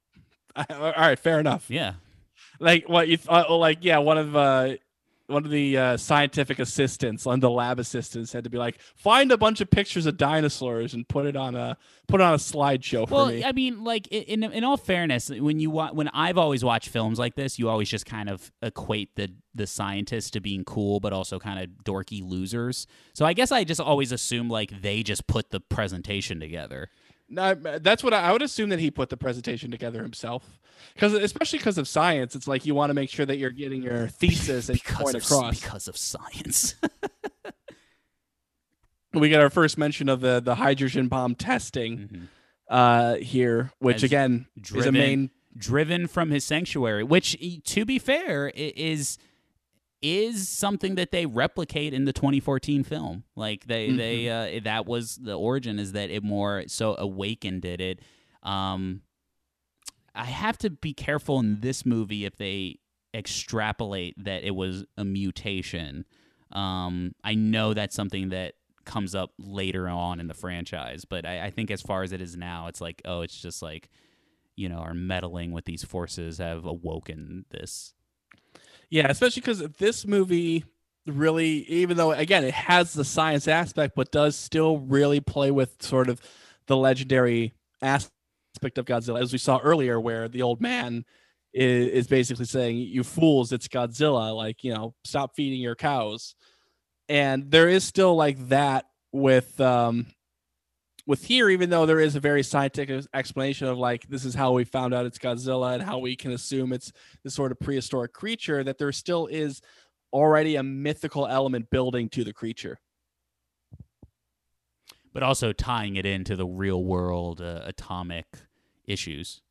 All right, fair enough. yeah. Like what you thought? like yeah, one of uh one of the uh, scientific assistants, one of the lab assistants, had to be like, find a bunch of pictures of dinosaurs and put it on a put it on a slideshow for Well, me. I mean, like in in all fairness, when you wa- when I've always watched films like this, you always just kind of equate the the scientists to being cool, but also kind of dorky losers. So I guess I just always assume like they just put the presentation together. No, that's what I, I would assume that he put the presentation together himself, because especially because of science, it's like you want to make sure that you're getting your thesis and because point of, across. because of science. we get our first mention of the the hydrogen bomb testing Mhm. uh here, which As again is a main driven from his sanctuary, which to be fair is is something that they replicate in the 2014 film. Like they they uh, that was the origin is that it more so awakened it. It um I have to be careful in this movie if they extrapolate that it was a mutation. Um I know that's something that comes up later on in the franchise, but I, I think as far as it is now, it's like, oh, it's just like you know, are meddling with these forces have awoken this. Yeah, especially because this movie really, even though again it has the science aspect, but does still really play with sort of the legendary aspect of Godzilla, as we saw earlier, where the old man is, is basically saying, "You fools, it's Godzilla! Like, you know, stop feeding your cows." And there is still like that with um with here, even though there is a very scientific explanation of like this is how we found out it's Godzilla and how we can assume it's this sort of prehistoric creature, that there still is already a mythical element building to the creature. But also tying it into the real world uh, atomic issues.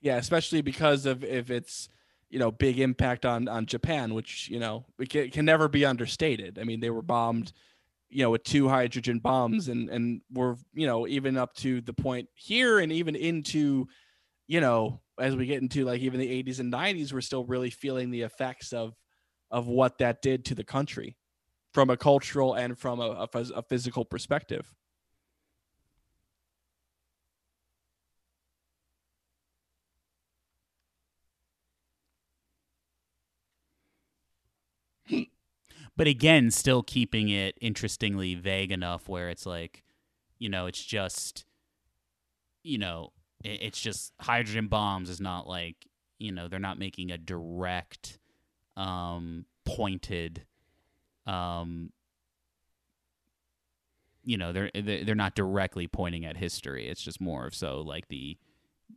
Yeah, especially because of if it's you know big impact on on Japan, which you know it can, can never be understated. I mean, they were bombed, you know, with two hydrogen bombs, and and we're you know even up to the point here, and even into, you know, as we get into like even the 80s and 90s, we're still really feeling the effects of of what that did to the country, from a cultural and from a, a, a physical perspective. But again, still keeping it interestingly vague enough where it's like, you know, it's just, you know, it's just hydrogen bombs is not like, you know, they're not making a direct, um, pointed, um, you know, they're they're not directly pointing at history. It's just more of so like the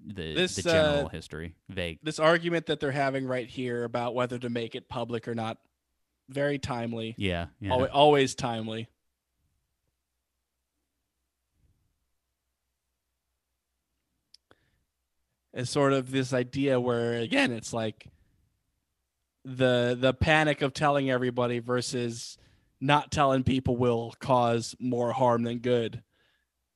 the This, the general uh, history. Vague. This argument that they're having right here about whether to make it public or not, very timely. Yeah, yeah. Always, always timely. It's sort of this idea where again it's like the the panic of telling everybody versus not telling people will cause more harm than good.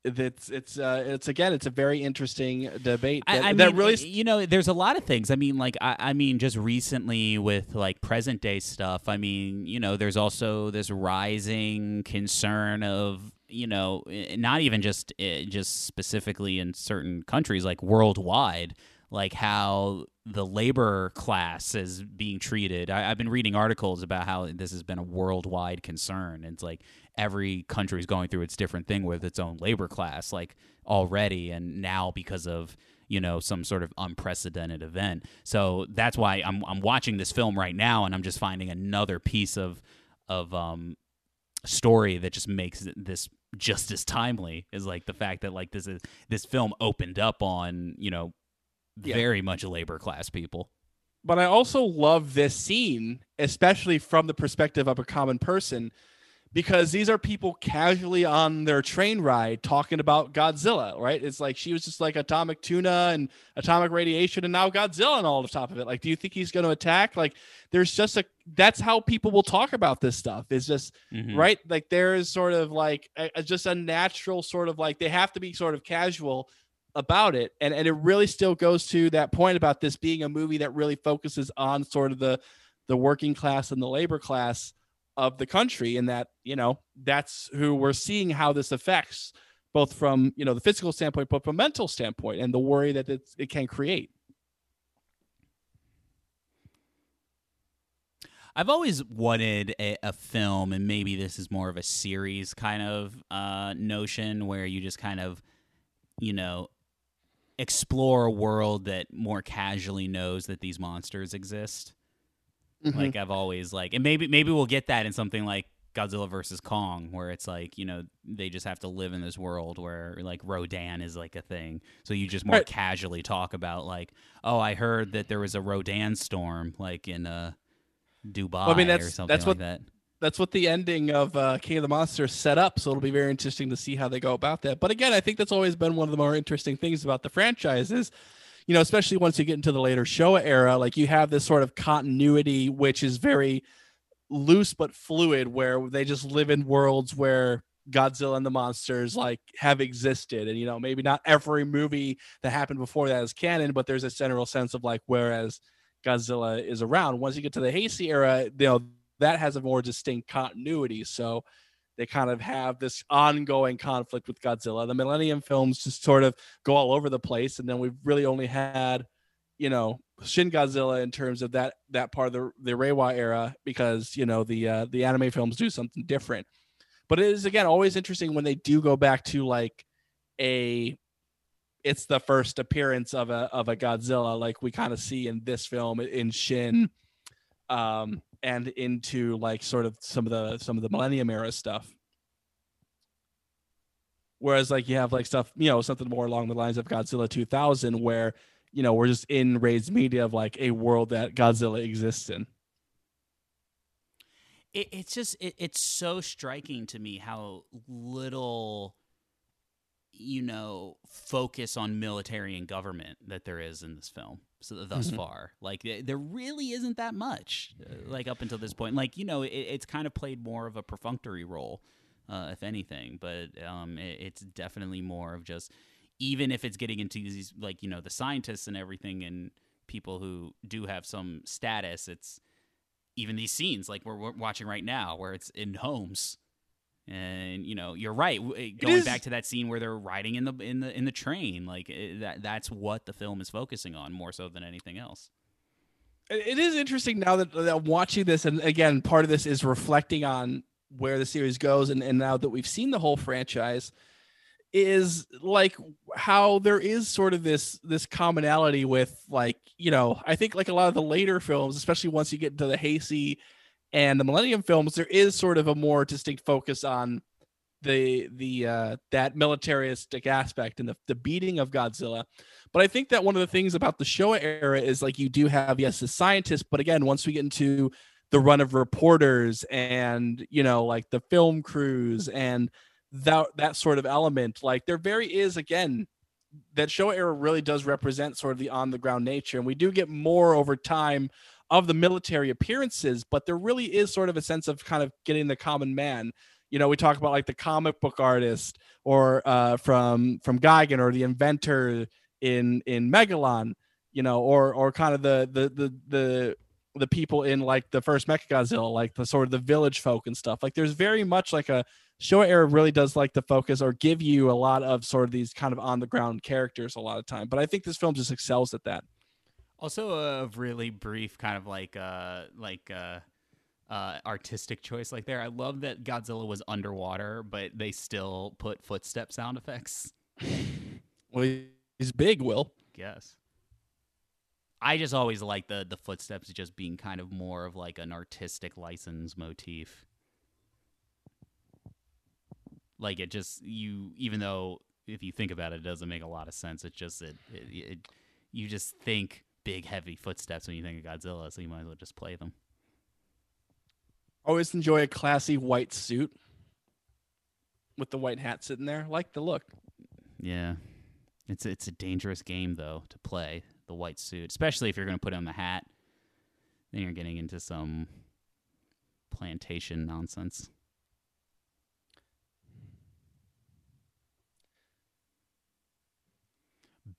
It's it's uh it's again it's a very interesting debate that, I, I that mean, really you know, there's a lot of things. I mean, like, I, I mean, just recently with like present day stuff. I mean, you know, there's also this rising concern of, you know, not even just just specifically in certain countries, like worldwide, like how the labor class is being treated. I, I've been reading articles about how this has been a worldwide concern. It's like every country is going through its different thing with its own labor class, like already, and now because of you know some sort of unprecedented event. So that's why I'm I'm watching this film right now, and I'm just finding another piece of of um story that just makes this just as timely is like the fact that like this is this film opened up on you know Yeah. very much labor class people. but I also love this scene, especially from the perspective of a common person, because these are people casually on their train ride talking about Godzilla, right? It's like she was just like atomic tuna and atomic radiation, and now Godzilla and all the top of it. Like, do you think he's going to attack? Like, there's just a that's how people will talk about this stuff. Is just Mhm. right like there is sort of like a, a- just a natural sort of like they have to be sort of casual about it and and it really still goes to that point about this being a movie that really focuses on sort of the the working class and the labor class of the country and that you know that's who we're seeing how this affects both from you know the physical standpoint but from mental standpoint and the worry that it's, it can create I've always wanted a, a film, and maybe this is more of a series kind of uh, notion where you just kind of, you know, explore a world that more casually knows that these monsters exist. Like I've always like, and maybe maybe we'll get that in something like Godzilla versus Kong, where it's like you know they just have to live in this world where like Rodan is like a thing. So you just more Right. casually talk about like, oh, I heard that there was a Rodan storm like in uh Dubai I mean, or that's- something that's like what- that. that's what the ending of uh, King of the Monsters set up. So it'll be very interesting to see how they go about that. But again, I think that's always been one of the more interesting things about the franchise is, you know, especially once you get into the later Showa era, like you have this sort of continuity, which is very loose but fluid, where they just live in worlds where Godzilla and the monsters like have existed. And, you know, maybe not every movie that happened before that is canon, but there's a general sense of like, whereas Godzilla is around. Once you get to the Heisei era, you know, that has a more distinct continuity. So they kind of have this ongoing conflict with Godzilla. The Millennium films just sort of go all over the place, and then we've really only had, you know, Shin Godzilla in terms of that that part of the the Reiwa era because you know the uh, the anime films do something different. But it is again always interesting when they do go back to like a it's the first appearance of a of a Godzilla like we kind of see in this film in Shin um and into like sort of some of the some of the millennium era stuff. Whereas like you have like stuff you know something more along the lines of godzilla 2000 where you know we're just in raised media of like a world that godzilla exists in. It, it's just it, it's so striking to me how little you know focus on military and government that there is in this film so thus Mhm. far. Like there really isn't that much uh, like up until this point. Like you know it, it's kind of played more of a perfunctory role uh, if anything but um, it, it's definitely more of just even if it's getting into these like you know the scientists and everything and people who do have some status it's even these scenes like we're, we're watching right now where it's in homes and you know you're right eh, going back to that scene where they're riding in the in the in the train like eh, that that's what the film is focusing on more so than anything else. It- is interesting now that, that I'm watching this, and again, part of this is reflecting on where the series goes, and, and now that we've seen the whole franchise, is like how there is sort of this this commonality with like you know I think like a lot of the later films, especially once you get into the Heisei and the Millennium films, there is sort of a more distinct focus on the the uh that militaristic aspect and the, the beating of Godzilla. But I think that one of the things about the Showa era is like you do have yes the scientists, but again, once we get into the run of reporters and you know like the film crews and that that sort of element, like there very is again that Showa era really does represent sort of the on the ground nature, and we do get more over time of the military appearances, but there really is sort of a sense of kind of getting the common man. You know, we talk about like the comic book artist or uh, from from Gigan or the inventor in in Megalon, you know, or or kind of the the the the the people in like the first Mechagodzilla, like the sort of the village folk and stuff. Like there's very much like a Showa era really does like to focus or give you a lot of sort of these kind of on the ground characters a lot of time. But I think this film just excels at that. Also, a really brief kind of like uh like uh uh artistic choice like there. I love that Godzilla was underwater, but they still put footstep sound effects. Well, he's big, Will. Yes. I just always like the the footsteps just being kind of more of like an artistic license motif. Like it just you even though if you think about it, it doesn't make a lot of sense. It just it, it, it you just think big heavy footsteps when you think of Godzilla, so you might as well just play them. Always enjoy a classy white suit with the white hat sitting there. Like the look. Yeah. It's it's a dangerous game though to play the white suit, especially if you're going to put on the hat. Then you're getting into some plantation nonsense.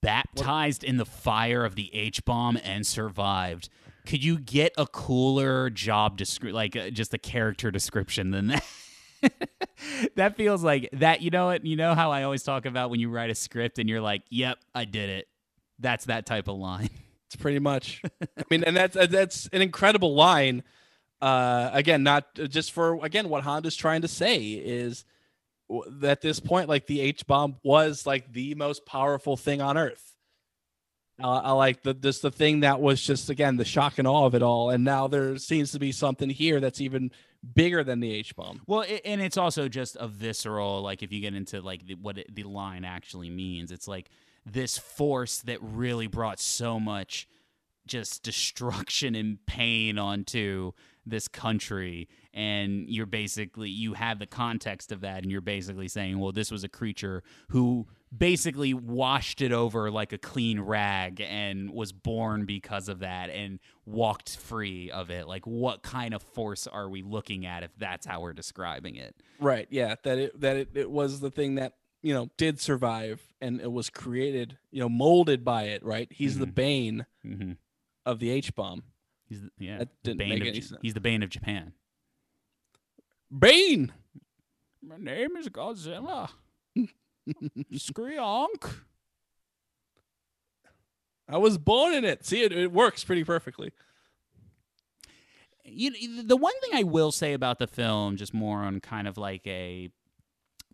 Baptized in the fire of the H bomb and survived. Could you get a cooler job descri- like uh, just a character description than that? that feels like that. You know what? You know how I always talk about when you write a script and you're like, "Yep, I did it." That's that type of line. It's pretty much. I mean, and that's that's an incredible line. Uh, again, not just for again what Honda's trying to say is at this point, like the H bomb was like the most powerful thing on Earth. Uh, I like the this the thing that was just again the shock and awe of it all, and now there seems to be something here that's even bigger than the H bomb. Well, it, and it's also just a visceral. Like if you get into like the, what it, the line actually means, it's like this force that really brought so much just destruction and pain onto this country and you're basically you have the context of that and you're basically saying well this was a creature who basically washed it over like a clean rag and was born because of that and walked free of it like what kind of force are we looking at if that's how we're describing it Right. Yeah. That it that it, it was the thing that you know did survive and it was created you know molded by it. Right. He's the Mhm. bane mm-hmm. of the H bomb. he's the, yeah That didn't bane make of any sense. he's the bane of japan Bane. my name is godzilla Skryonk. I was born in it. See, it, it works pretty perfectly. you know, the one thing I will say about the film, just more on kind of like a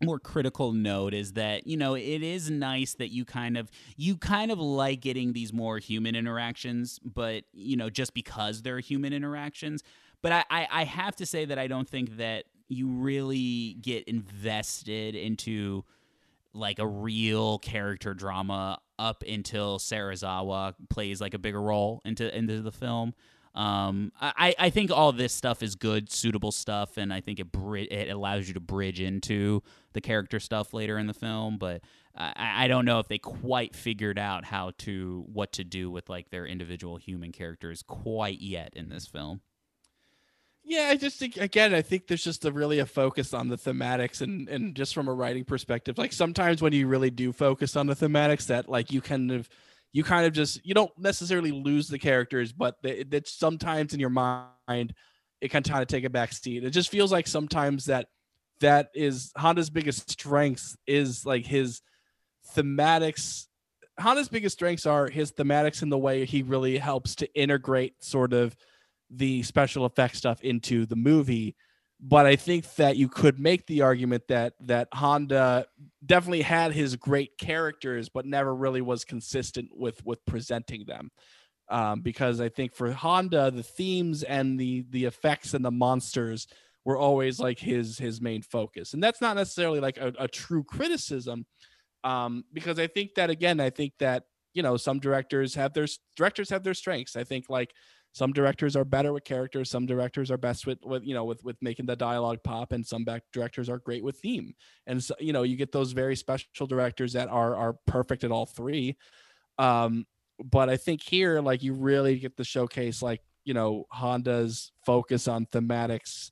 more critical note is that you know it is nice that you kind of you kind of like getting these more human interactions but you know just because they're human interactions but I, I i have to say that i don't think that you really get invested into like a real character drama up until Serizawa plays like a bigger role into into the film. Um, I, I think all this stuff is good, suitable stuff, and I think it bri- it allows you to bridge into the character stuff later in the film. But I, I don't know if they quite figured out how to what to do with like their individual human characters quite yet in this film. Yeah, I just think again, I think there's just a really a focus on the thematics and and just from a writing perspective, like sometimes when you really do focus on the thematics, that like you kind of you kind of just you don't necessarily lose the characters, but that sometimes in your mind it can kind of take a back seat. It just feels like sometimes that that is Honda's biggest strengths is like his thematics. Honda's biggest strengths are his thematics and the way he really helps to integrate sort of the special effects stuff into the movie but i think that you could make the argument that that honda definitely had his great characters but never really was consistent with with presenting them um, because i think for honda the themes and the the effects and the monsters were always like his his main focus and that's not necessarily like a, a true criticism um, because i think that again i think that you know some directors have their directors have their strengths. I think like some directors are better with characters some directors are best with with you know with with making the dialogue pop and some back directors are great with theme and so you know you get those very special directors that are are perfect at all three um but i think here like you really get the showcase like you know honda's focus on thematics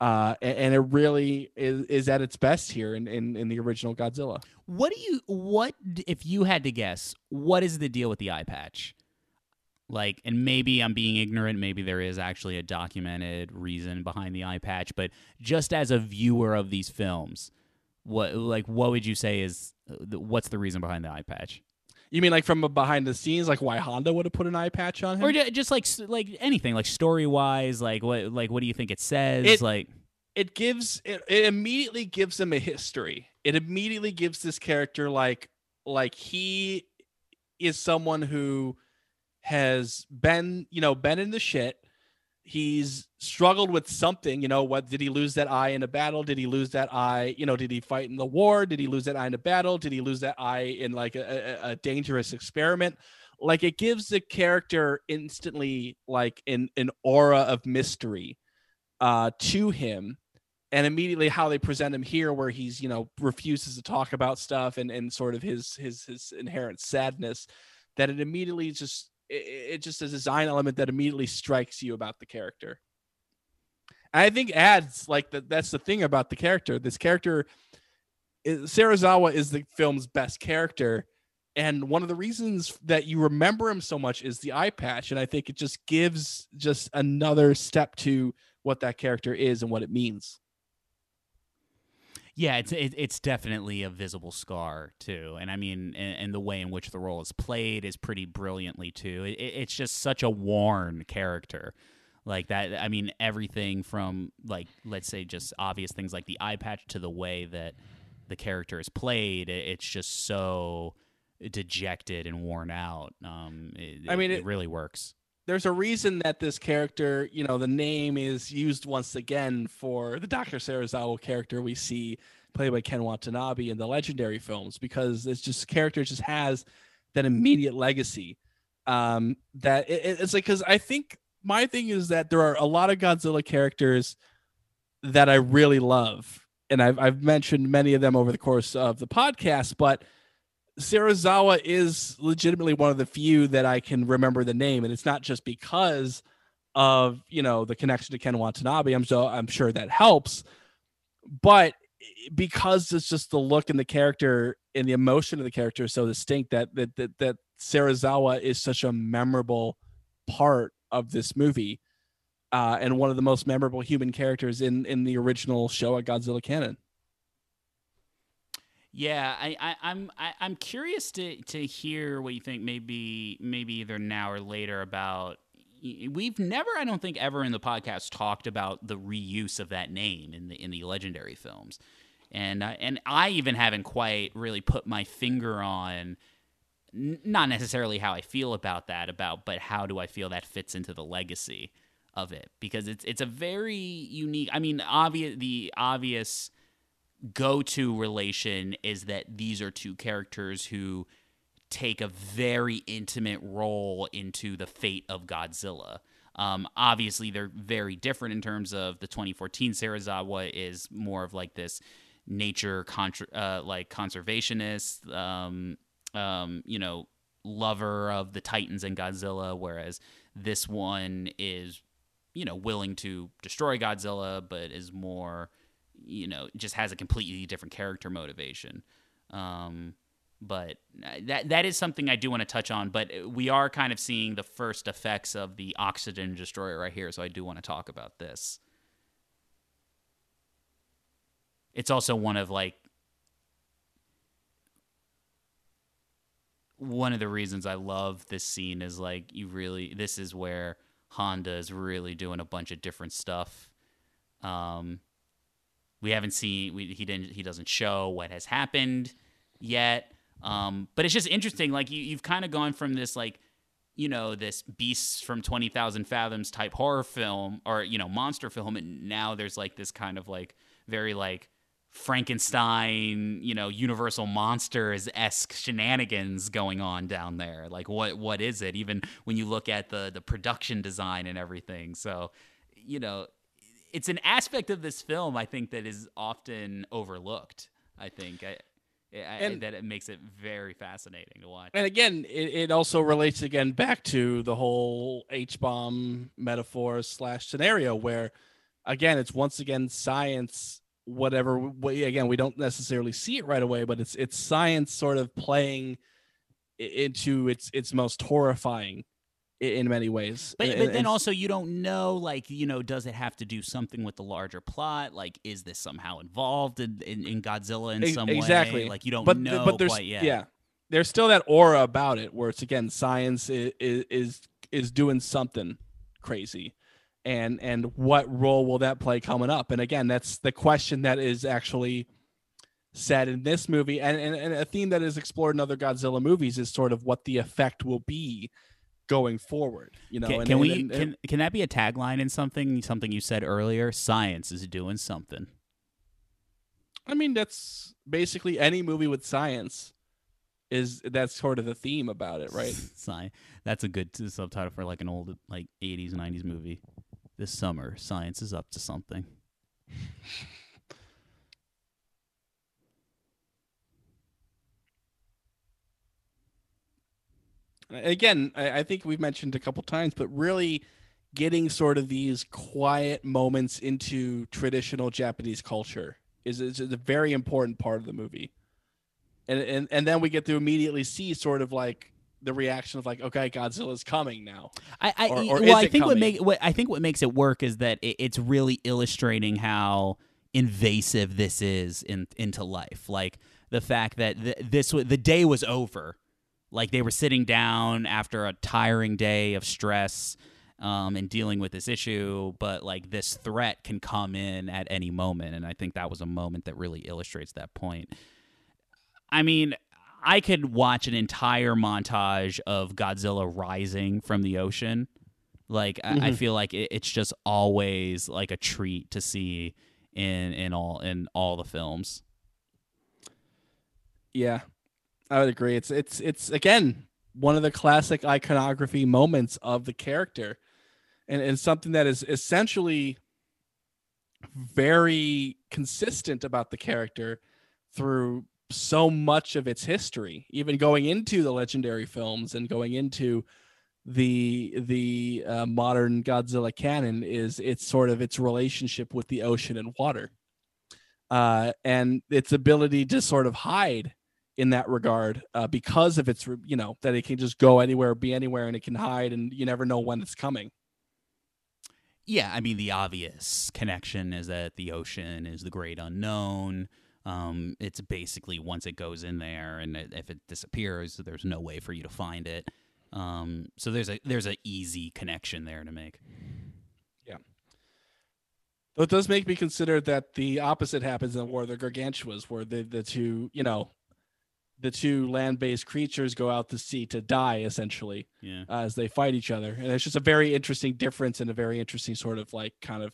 uh and, and it really is is at its best here in in, in the original godzilla What do you what if you had to guess? What is the deal with the eye patch? Like, and maybe I'm being ignorant. Maybe there is actually a documented reason behind the eye patch. But just as a viewer of these films, what like what would you say is uh, what's the reason behind the eye patch? you mean like from a behind the scenes like why honda would have put an eye patch on him Or just like like anything, like story wise, like what like what do you think it says? It- like it gives it, it immediately gives him a history it immediately gives this character like like he is someone who has been you know been in the shit. He's struggled with something you know what did he lose that eye in a battle? Did he lose that eye you know did he fight in the war? Did he lose that eye in a battle? Did he lose that eye in like a, a, dangerous experiment? Like it gives the character instantly like an an aura of mystery uh to him. And immediately how they present him here where he's you know refuses to talk about stuff and and sort of his his his inherent sadness that it immediately just it, it just a design element that immediately strikes you about the character. And i think adds like that that's the thing about the character. This character Serizawa is the film's best character. And one of the reasons that you remember him so much is the eye patch. And i think it just gives just another step to what that character is and what it means Yeah, it's it, it's definitely a visible scar too, and I mean, and, and the way in which the role is played is pretty brilliantly too. It, it- it's just such a worn character, like that. I mean, everything from like let's say just obvious things like the eye patch to the way that the character is played. It, it's just so dejected and worn out. Um, it, I mean, it really works. There's a reason that this character, you know, the name is used once again for the Dr. Serizawa character we see played by Ken Watanabe in the legendary films because it's just character just has that immediate legacy. Um, that it- it- it's like because I think my thing is that there are a lot of Godzilla characters that I really love, and I've I've mentioned many of them over the course of the podcast, but Serizawa is legitimately one of the few that I can remember the name, and it's not just because of you know the connection to Ken Watanabe. I'm so I'm sure that helps, but because it's just the look and the character and the emotion of the character is so distinct that that that, that Serizawa is such a memorable part of this movie, uh, and one of the most memorable human characters in in the original Showa Godzilla canon. Yeah, I, I, I'm I, I'm curious to to hear what you think. Maybe maybe either now or later about. We've never, I don't think, ever in the podcast talked about the reuse of that name in the in the legendary films, and I, and I even haven't quite really put my finger on. Not necessarily how I feel about that, about but how do I feel that fits into the legacy of it? Because it's it's a very unique. I mean, obvious the obvious go-to relation is that these are two characters who take a very intimate role into the fate of Godzilla. Um, obviously, they're very different in terms of the 2014 Serizawa is more of like this nature contra- uh, like conservationist, um, um, you know, lover of the Titans and Godzilla, whereas this one is, you know, willing to destroy Godzilla, but is more you know just has a completely different character motivation. Um but that that is something I do want to touch on but we are kind of seeing the first effects of the oxygen destroyer right here so I do want to talk about this. It's also one of like one of the reasons I love this scene is like you really this is where Honda is really doing a bunch of different stuff. Um we haven't seen we, he didn't he doesn't show what has happened yet um but it's just interesting like you, you've kind of gone from this like you know this beasts from 20000 fathoms type horror film or you know monster film and now there's like this kind of like very like Frankenstein, you know, Universal monsters esque shenanigans going on down there. Like, what what is it? Even when you look at the the production design and everything. So, you know, it's an aspect of this film I think that is often overlooked. I think I, I, And- that it makes it very fascinating to watch. And again, it, it also relates again back to the whole H bomb metaphor slash scenario where, again, it's once again science. Whatever. We, again, we don't necessarily see it right away, but it's it's science sort of playing into its its most horrifying i- in many ways. But, And- but then also you don't know like you know does it have to do something with the larger plot? Like is this somehow involved in, in, in Godzilla in some exactly. way? Like you don't but know but there's quite yet. yeah. There's still that aura about it where it's again science is is is doing something crazy. And and what role will that play coming up? And again that's the question that is actually said in this movie. And, and, and a theme that is explored in other godzilla movies is sort of what the effect will be going forward you know can, and, can and- we and- can, can that be a tagline in something something you said earlier? Science is doing something. I mean that's basically any movie with science is that's sort of the theme about it right? Science. that's a good subtitle for like an old like 80s 90s movie. This summer science is up to something again I, I think we've mentioned a couple times but really getting sort of these quiet moments into traditional japanese culture is, is a very important part of the movie. And, and and then we get to immediately see sort of like the reaction of like okay godzilla's coming now. I, I Or- or well, I think what make what I think what makes it work is that it, it's really illustrating how invasive this is in into life. Like the fact that th- this wa- the day was over, like they were sitting down after a tiring day of stress. Um, and dealing with this issue, but like this threat can come in at any moment, and I think that was a moment that really illustrates that point. I mean, I could watch an entire montage of Godzilla rising from the ocean. Like I, I Mhm. feel like it, it's just always like a treat to see in in all in all the films. yeah i would agree. It's it's it's again one of the classic iconography moments of the character and, and something that is essentially very consistent about the character through so much of its history even going into the legendary films and going into the the uh, modern godzilla canon is it's sort of its relationship with the ocean and water. Uh, and its ability to sort of hide in that regard uh, because of its you know that it can just go anywhere be anywhere and it can hide and you never know when it's coming Yeah, I mean the obvious connection is that the ocean is the great unknown. Um, it's basically once it goes in there, and it, if it disappears, there's no way for you to find it. Um, so there's a there's a easy connection there to make. Yeah, though it does make me consider that the opposite happens in the War of the Gargantuas, where the, the two, you know, the two land-based creatures go out to sea to die, essentially, Yeah. uh, as they fight each other. And it's just a very interesting difference and a very interesting sort of like kind of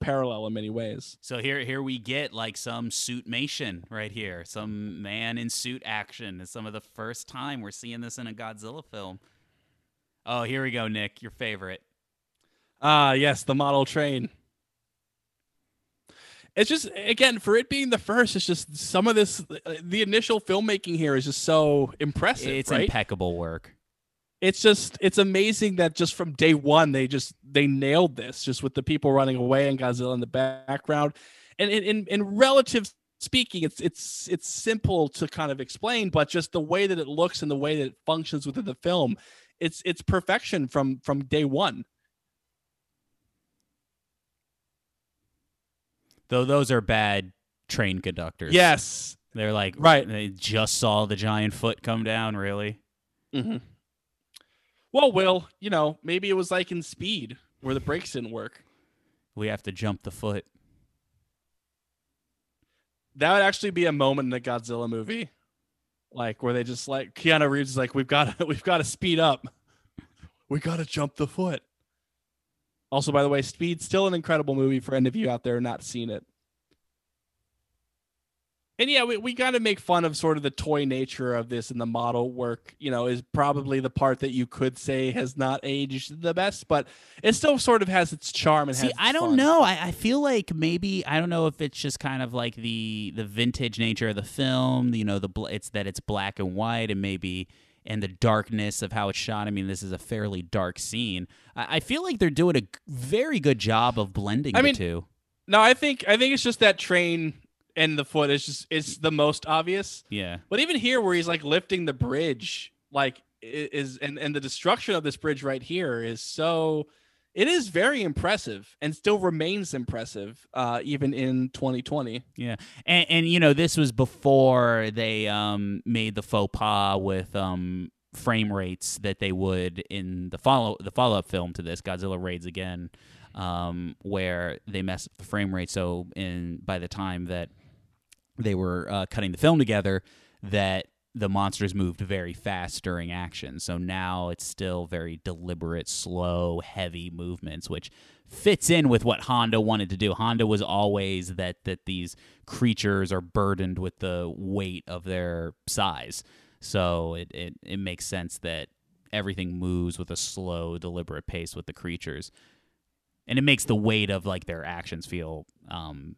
parallel in many ways. So here, here we get like some suit suitmation right here, some man in suit action. It's some of the first time we're seeing this in a Godzilla film. Oh, here we go, Nick, your favorite. Ah, yes, the model train. It's just again for it being the first. It's just some of this. The initial filmmaking here is just so impressive. It's right? impeccable work. it's just it's amazing that just from day one they just they nailed this just with the people running away and Godzilla in the background, and in in, in relative speaking, it's it's it's simple to kind of explain, but just the way that it looks and the way that it functions within the film, it's it's perfection from from day one. Though those are bad train conductors. Yes, They're like Right. They just saw the giant foot come down. Really? Mm-hmm. Well, Will, you know, maybe it was like in Speed where the brakes didn't work. We have to jump the foot. That would actually be a moment in the Godzilla movie, like where they just like Keanu Reeves is like, "We've got to, we've got to speed up. We got to jump the foot." Also, by the way, Speed still an incredible movie for any of you out there not seen it. And yeah, we, we got to make fun of sort of the toy nature of this and the model work, you know, is probably the part that you could say has not aged the best, but it still sort of has its charm and See, I don't fun. know. I, I feel like maybe I don't know if it's just kind of like the the vintage nature of the film. You know, the bl- it's that it's black and white, and maybe and the darkness of how it's shot. I mean, this is a fairly dark scene. I, I feel like they're doing a very good job of blending I the two. No, I think I think it's just that train and the foot is just it's the most obvious. Yeah, But even here, where he's like lifting the bridge, like is and and the destruction of this bridge right here is so. It is very impressive and still remains impressive, uh, even in 2020. yeah, and and you know this was before they um made the faux pas with um frame rates that they would in the follow the follow up film to this Godzilla raids again, um where they messed up the frame rate. So in by the time that they were uh, cutting the film together, that the monsters moved very fast during action. So now it's still very deliberate, slow, heavy movements, which fits in with what Honda wanted to do. Honda was always that that these creatures are burdened with the weight of their size. So it, it, it makes sense that everything moves with a slow, deliberate pace with the creatures. And it makes the weight of like their actions feel um,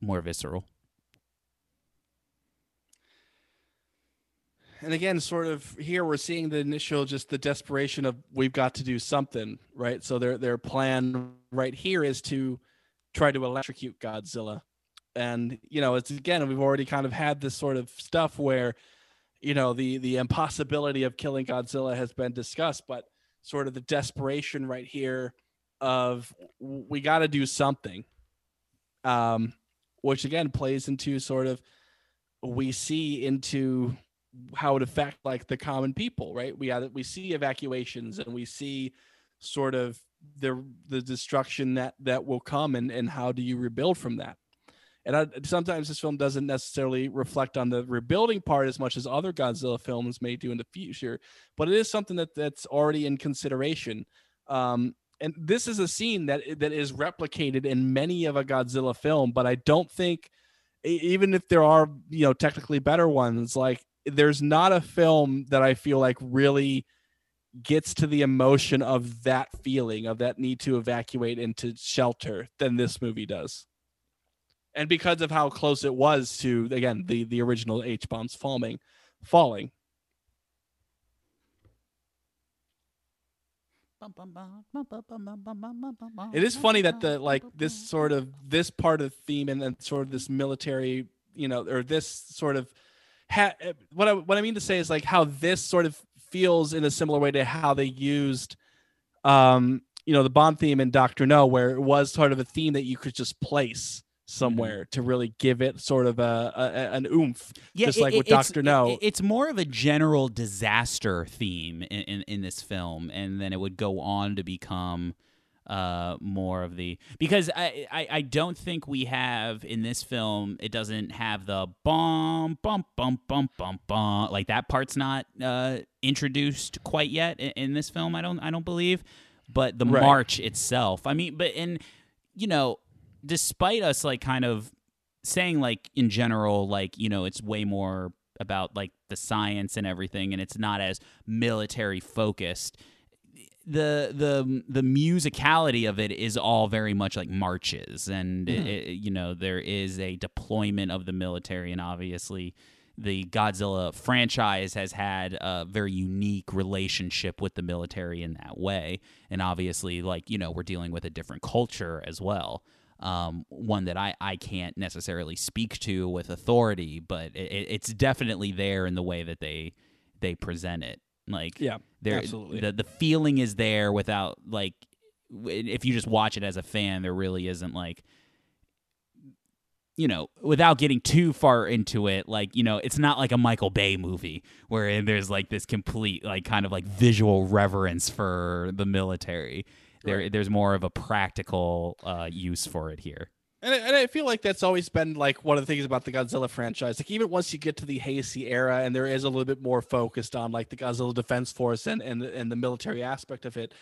more visceral. And again, sort of here we're seeing the initial just the desperation of we've got to do something, right? So their their plan right here is to try to electrocute Godzilla. And you know, it's again, we've already kind of had this sort of stuff where, you know, the the impossibility of killing Godzilla has been discussed, but sort of the desperation right here of we got to do something. Um which again plays into sort of we see into how it affect like the common people, right? We have, we see evacuations and we see sort of the the destruction that that will come and and how do you rebuild from that? And I, sometimes this film doesn't necessarily reflect on the rebuilding part as much as other Godzilla films may do in the future, but it is something that that's already in consideration. Um, and this is a scene that that is replicated in many of a Godzilla film, but I don't think even if there are you know technically better ones like there's not a film that i feel like really gets to the emotion of that feeling of that need to evacuate into shelter than this movie does and because of how close it was to again the the original h bombs falling falling it is funny that the like this sort of this part of the theme and then sort of this military you know or this sort of ha- eh, what I what I mean to say is like how this sort of feels in a similar way to how they used um you know the Bond theme in Doctor No where it was sort of a theme that you could just place somewhere to really give it sort of a, a an oomph just it- like with Doctor No. it- it's more of a general disaster theme in, in, in this film, and then it would go on to become uh, more of the because I, I I don't think we have in this film it doesn't have the bum bum bum bum bum bum like that part's not uh, introduced quite yet in, in this film. I don't I don't believe, but the Right. march itself. I mean, but and you know, despite us like kind of saying like in general like you know it's way more about like the science and everything and it's not as military focused the the the musicality of it is all very much like marches. And it- it- you know there is a deployment of the military and obviously the Godzilla franchise has had a very unique relationship with the military in that way. And obviously like you know we're dealing with a different culture as well um, one that I, I can't necessarily speak to with authority, but it, it's definitely there in the way that they they present it. Like Yeah, there absolutely. the the feeling is there without like if you just watch it as a fan, there really isn't like you know, without getting too far into it, like, you know, it's not like a Michael Bay movie where there's like this complete, like, kind of like visual reverence for the military. There, Right. there's more of a practical uh, use for it here. And I, and I feel like that's always been like one of the things about the Godzilla franchise. Like even once you get to the Heisei era, and there is a little bit more focused on like the Godzilla Defense Force and and the- and the military aspect of it.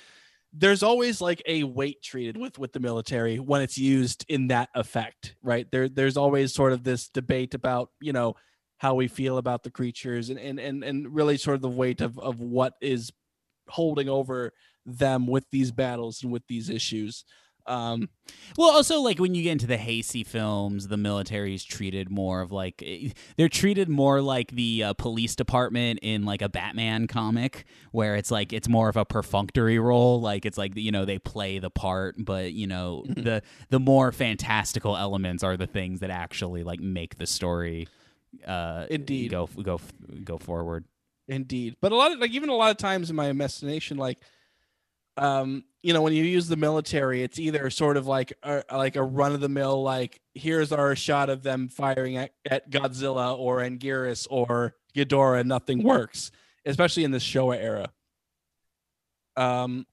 there's always like a weight treated with with the military when it's used in that effect, right? There there's always sort of this debate about, you know, how we feel about the creatures and and and, and really sort of the weight of of what is holding over them with these battles and with these issues. Um, Well, also like when you get into the Heisei films, the military is treated more of like eh, they're treated more like the uh, police department in like a Batman comic, where it's like it's more of a perfunctory role. Like it's like you know they play the part, but you know the the more fantastical elements are the things that actually like make the story. Uh, Indeed. go go go forward. Indeed. But a lot of like even a lot of times in my imagination, like um, you know, when you use the military, it's either sort of like a, like a run of the mill, like here's our shot of them firing at, at Godzilla or Anguirus or Ghidorah, and nothing works, especially in the Showa era. Um,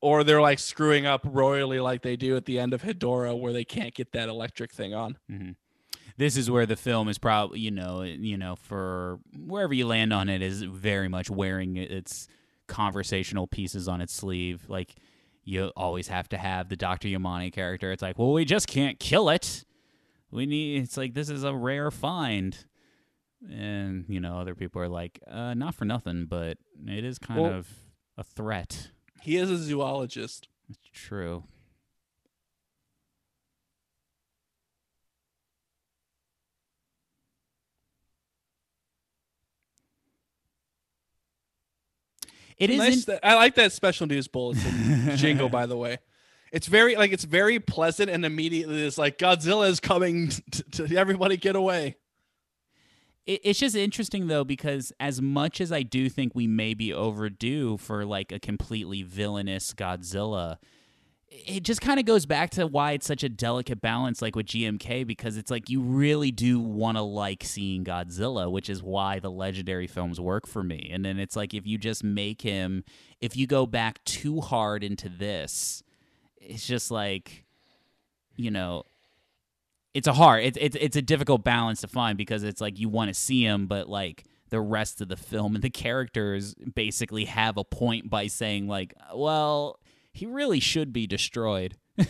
or they're like screwing up royally, like they do at the end of Hedora, where they can't get that electric thing on. this is where the film is probably you know you know for wherever you land on it is very much wearing its conversational pieces on its sleeve like you always have to have the Dr. Yamane character it's like well we just can't kill it we need it's like this is a rare find and you know other people are like uh not for nothing but it is kind Well- of a threat He is a zoologist. it's true It is nice that, I like that special news bulletin jingle, by the way. It's very like it's very pleasant and immediately it's like Godzilla is coming to, to everybody get away. it, it's just interesting though because as much as I do think we may be overdue for like a completely villainous Godzilla, it just kind of goes back to why it's such a delicate balance like with GMK because it's like you really do want to like seeing Godzilla, which is why the legendary films work for me. And then it's like if you just make him if you go back too hard into this, it's just like you know, it's a hard it's it's it's a difficult balance to find because it's like you want to see him but like the rest of the film and the characters basically have a point by saying like well he really should be destroyed.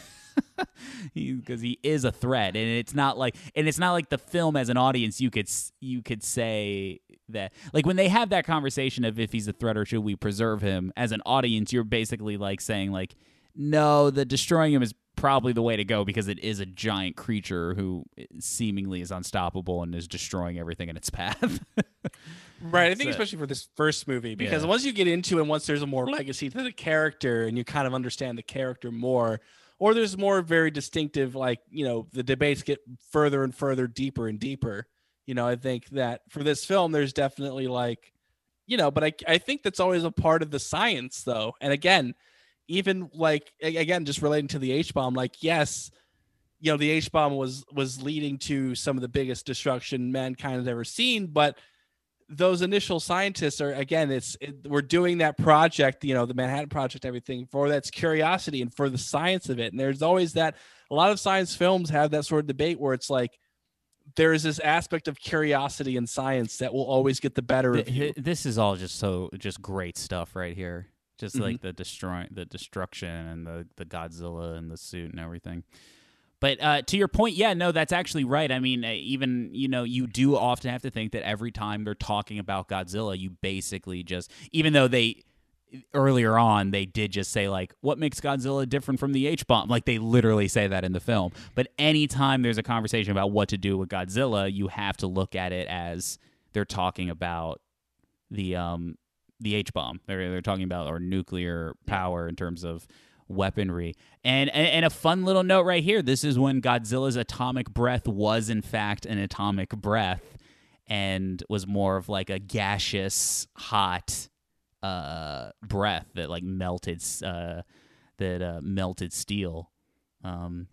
Because he, is a threat and it's not like and it's not like the film as an audience you could you could say that like when they have that conversation of if he's a threat or should we preserve him as an audience you're basically like saying like no the destroying him is probably the way to go because it is a giant creature who eh, seemingly is unstoppable and is destroying everything in its path Right. I think especially for this first movie, because Yeah. once you get into it, once there's a more legacy to the character and you kind of understand the character more, or there's more very distinctive, like, you know, the debates get further and further, deeper and deeper. You know, I think that for this film, there's definitely like, you know, but I, I think that's always a part of the science, though. And again, even like, again, just relating to the H bomb, like, yes, you know, the H bomb was was leading to some of the biggest destruction mankind has ever seen, but those initial scientists are again it's it, we're doing that project you know the manhattan project everything for that's curiosity and for the science of it and there's always that a lot of science films have that sort of debate where it's like there is this aspect of curiosity in science that will always get the better of you this is all just so just great stuff right here. Just Mhm. like the destroy the destruction and the the Godzilla and the suit and everything. But uh, to your point, yeah, no, that's actually right. I mean, uh, even you know, you do often have to think that every time they're talking about Godzilla, you basically just, even though they earlier on they did just say like, what makes Godzilla different from the H bomb? Like they literally say that in the film. But anytime there's a conversation about what to do with Godzilla, you have to look at it as they're talking about the um the H bomb. They're they're talking about or nuclear power in terms of weaponry. And, and and a fun little note right here. This is when Godzilla's atomic breath was in fact an atomic breath and was more of like a gaseous hot uh breath that like melted uh that uh melted steel. Um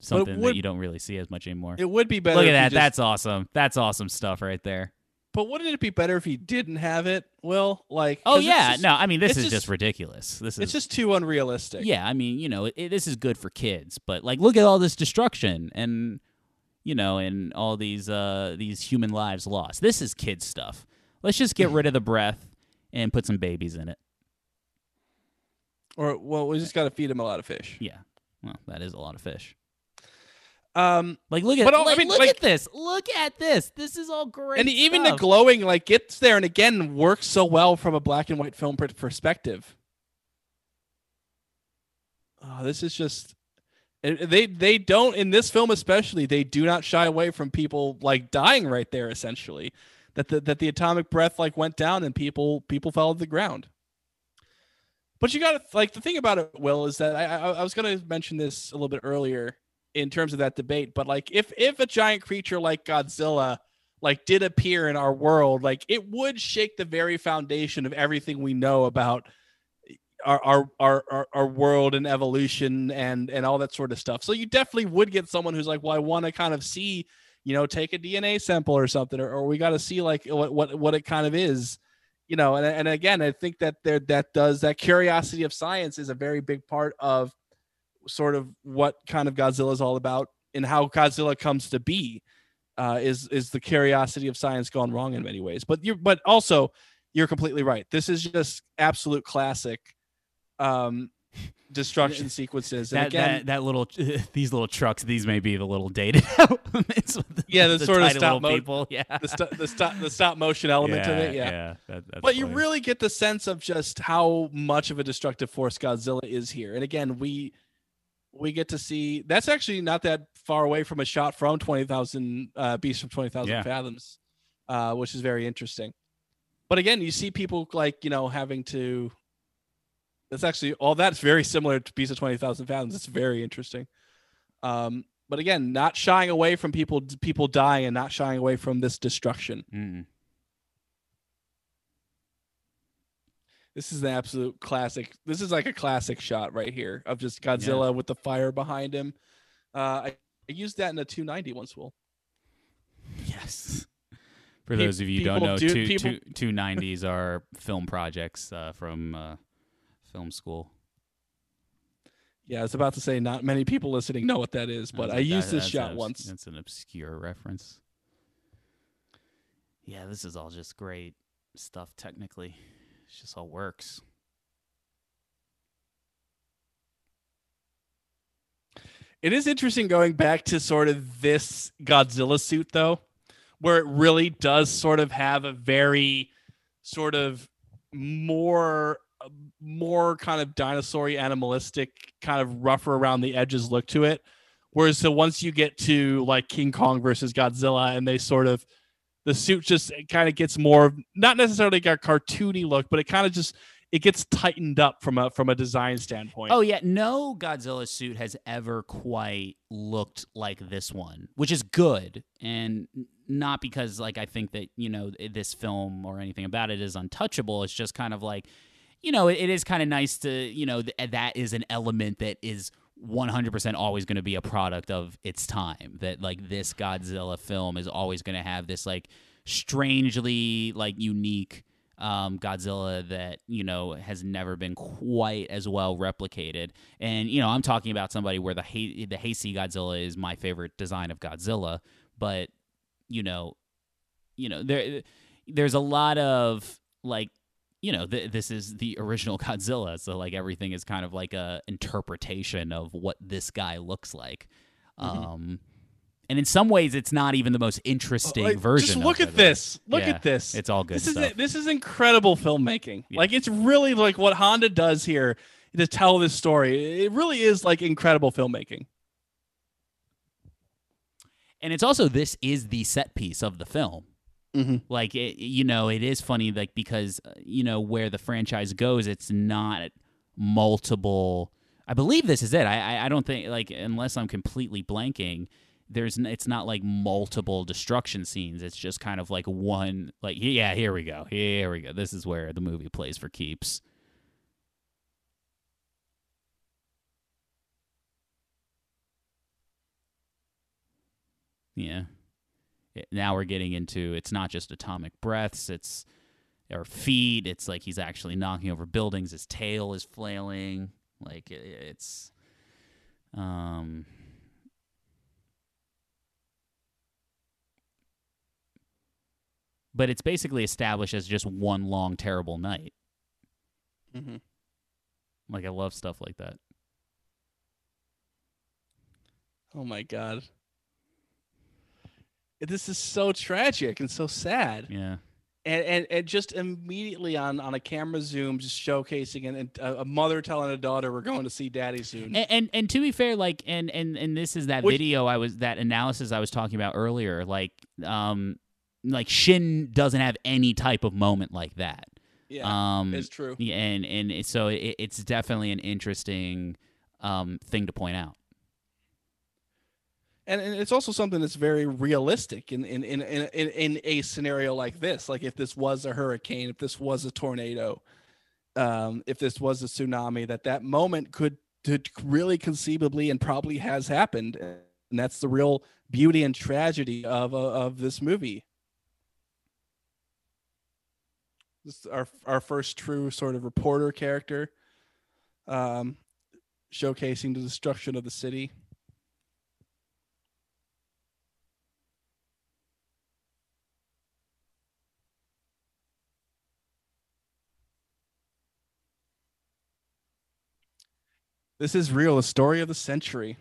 something would- that you don't really see as much anymore. it would be better Look at that. just- That's awesome. That's awesome stuff right there. But wouldn't it be better if he didn't have it will like oh yeah, just- no, I mean this is just- just, ridiculous. This is it's just too unrealistic yeah. I mean, you know, it, this is good for kids, but like, look at all this destruction and you know, and all these uh these human lives lost. This is kid stuff. Let's just get rid of the breath and put some babies in it. Or well, we just got to feed him a lot of fish. Yeah. Well, that is a lot of fish. Um, Like look at But all- I mean, look like- at this. Look at this. This is all great. and even the glowing like gets there and again works so well from a black and white film per- perspective. Oh, this is just they they don't in this film especially they do not shy away from people like dying right there essentially that the that the atomic breath like went down and people people fell to the ground. But you got to like the thing about it, Will, is that I, I I was going to mention this a little bit earlier in terms of that debate, but like if if a giant creature like Godzilla like did appear in our world, like it would shake the very foundation of everything we know about our our our our, our world and evolution and and all that sort of stuff. So you definitely would get someone who's like, well, I want to kind of see, you know, take a DNA sample or something, or, or we got to see like what what what it kind of is you know and, and again i think that there that does that curiosity of science is a very big part of sort of what kind of godzilla is all about and how godzilla comes to be uh, is is the curiosity of science gone wrong in many ways. But you but also you're completely right. This is just absolute classic um destruction sequences. And that, again that that little these little trucks these may be the little dated elements with the, Yeah, the the sort of stop mo- people yeah. the, st- the stop the stop motion element of it yeah that- that's but you really get the sense of just how much of a destructive force Godzilla is here. And again, we we get to see that's actually not that far away from a shot from twenty thousand uh, Beast from twenty thousand Yeah. fathoms, uh, which is very interesting. But again, you see people like you know having to. That's actually all that's very similar to Beast of twenty thousand fathoms. It's very interesting. Um, but again, not shying away from people people dying and not shying away from this destruction. Mm. This is an absolute classic. This is like a classic shot right here of just Godzilla with the fire behind him. Uh, I, I used that in a 290 once, Will. yes for those of you who don't know do- two, people- two, 290s are film projects uh, from uh, film school Yeah, I was about to say not many people listening know what that is, but That's I a- used that- this shot an obs- once. That's an obscure reference. Yeah, this is all just great stuff. Technically, it just all works. It is interesting going back to sort of this Godzilla suit though, where it really does sort of have a very sort of more more kind of dinosaur animalistic kind of rougher around the edges look to it whereas so once you get to like king kong versus godzilla and they sort of the suit just kind of gets more not necessarily like a cartoony look but it kind of just it gets tightened up from a from a design standpoint. Oh yeah, no Godzilla suit has ever quite looked like this one, which is good, and not because like I think that you know this film or anything about it is untouchable. It's just kind of like, you know, it, it is kind of nice to you know th- that is an element that is 100% always going to be a product of its time. That like this Godzilla film is always going to have this like strangely like unique um, Godzilla that you know has never been quite as well replicated. And you know, I'm talking about somebody where the hay- the Heisei Godzilla is my favorite design of Godzilla, but you know, you know there there's a lot of like you know th- this is the original Godzilla, so like everything is kind of like a interpretation of what this guy looks like. Um, and in some ways, it's not even the most interesting Like, version. Just look it. at this. Look Yeah, at this. It's all good this stuff. is this is incredible filmmaking. Yeah. Like it's really like what Honda does here to tell this story. It really is like incredible filmmaking. and it's also this is the set piece of the film Mm-hmm. like it, you know it is funny like because uh, you know where the franchise goes it's not multiple i believe this is it. I i, don't think like unless i'm completely blanking there's it's not like multiple destruction scenes. It's just kind of like one like yeah here we go. Here we go. This is where the movie plays for keeps. Yeah now we're getting into it's not just atomic breaths it's or feet it's like he's actually knocking over buildings his tail is flailing like it's um but it's basically established as just one long terrible night Mm-hmm. Like I love stuff like that. Oh my god. This is so tragic and so sad. Yeah. And, and and just immediately on on a camera zoom just showcasing and, and a mother telling a daughter we're going to see daddy soon. And, and and to be fair, like and and and this is that Which- video I was that analysis I was talking about earlier. Like um, like Shin doesn't have any type of moment like that. yeah. Um, it's true. yeah, and and so it, it's definitely an interesting um thing to point out. And, and it's also something that's very realistic in in, in in in a scenario like this. Like if this was a hurricane if this was a tornado um if this was a tsunami that that moment could could really conceivably and probably has happened. And that's the real beauty and tragedy of uh, of this movie. This is our our first true sort of reporter character um showcasing the destruction of the city This is real, the story of the century.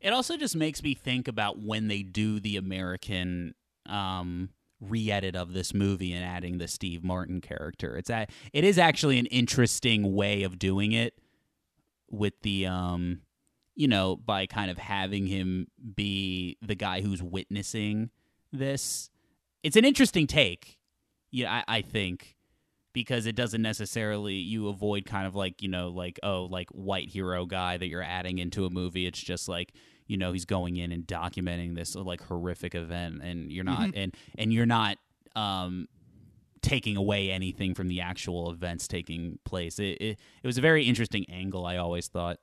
It also just makes me think about when they do the American um, re-edit of this movie and adding the Steve Martin character. It's a, it is actually an interesting way of doing it with the um, you know, by kind of having him be the guy who's witnessing this. It's an interesting take. Yeah, I, I think because it doesn't necessarily you avoid kind of like you know like oh like white hero guy that you're adding into a movie. It's just like you know he's going in and documenting this like horrific event and you're not and and you're not um taking away anything from the actual events taking place. It, it it was a very interesting angle i always thought.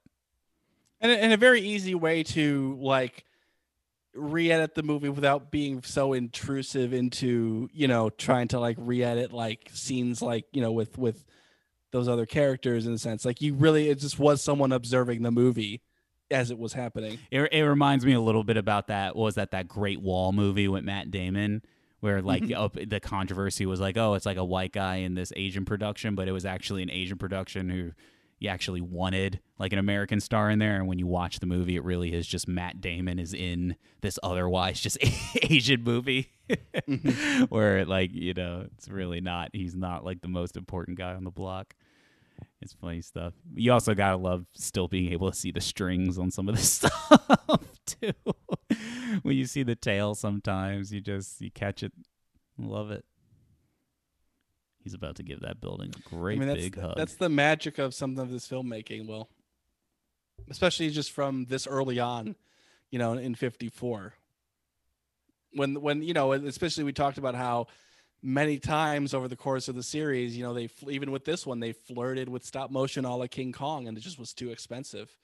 And a, and a very easy way to like re-edit the movie without being so intrusive into, you know, trying to like re-edit like scenes like, you know, with with those other characters in a sense. Like you really it just was someone observing the movie as it was happening. It, it reminds me a little bit about that. What was that that Great Wall movie with Matt Damon, where like mm-hmm. up, the controversy was like, oh, it's like a white guy in this Asian production, but it was actually an Asian production who you actually wanted like an American star in there. And when you watch the movie, it really is just Matt Damon is in this otherwise just Asian movie, mm-hmm. where like you know it's really not. He's not like the most important guy on the block. It's funny stuff. You also gotta love still being able to see the strings on some of this stuff too. when you see the tail, sometimes you just you catch it. Love it. He's about to give that building a great I mean that's big hug. that's the magic of some of this filmmaking, Will. Especially just from this early on, you know, in 54. When when you know, especially we talked about how many times over the course of the series, you know, they even with this one, they flirted with stop motion a la King Kong, and it just was too expensive.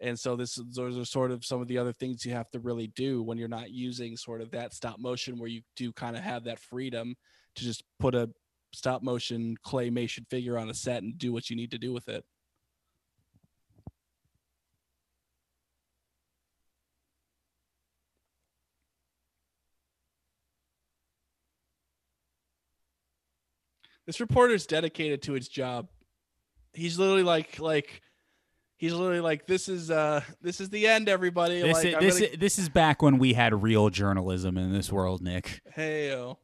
And so this those are sort of some of the other things you have to really do when you're not using sort of that stop motion, where you do kind of have that freedom to just put a stop motion claymation figure on a set and do what you need to do with it. This reporter's dedicated to his job. He's literally like like he's literally like this is uh this is the end everybody this like is, this, gonna- is, this is back when we had real journalism in this world, Nick. hey.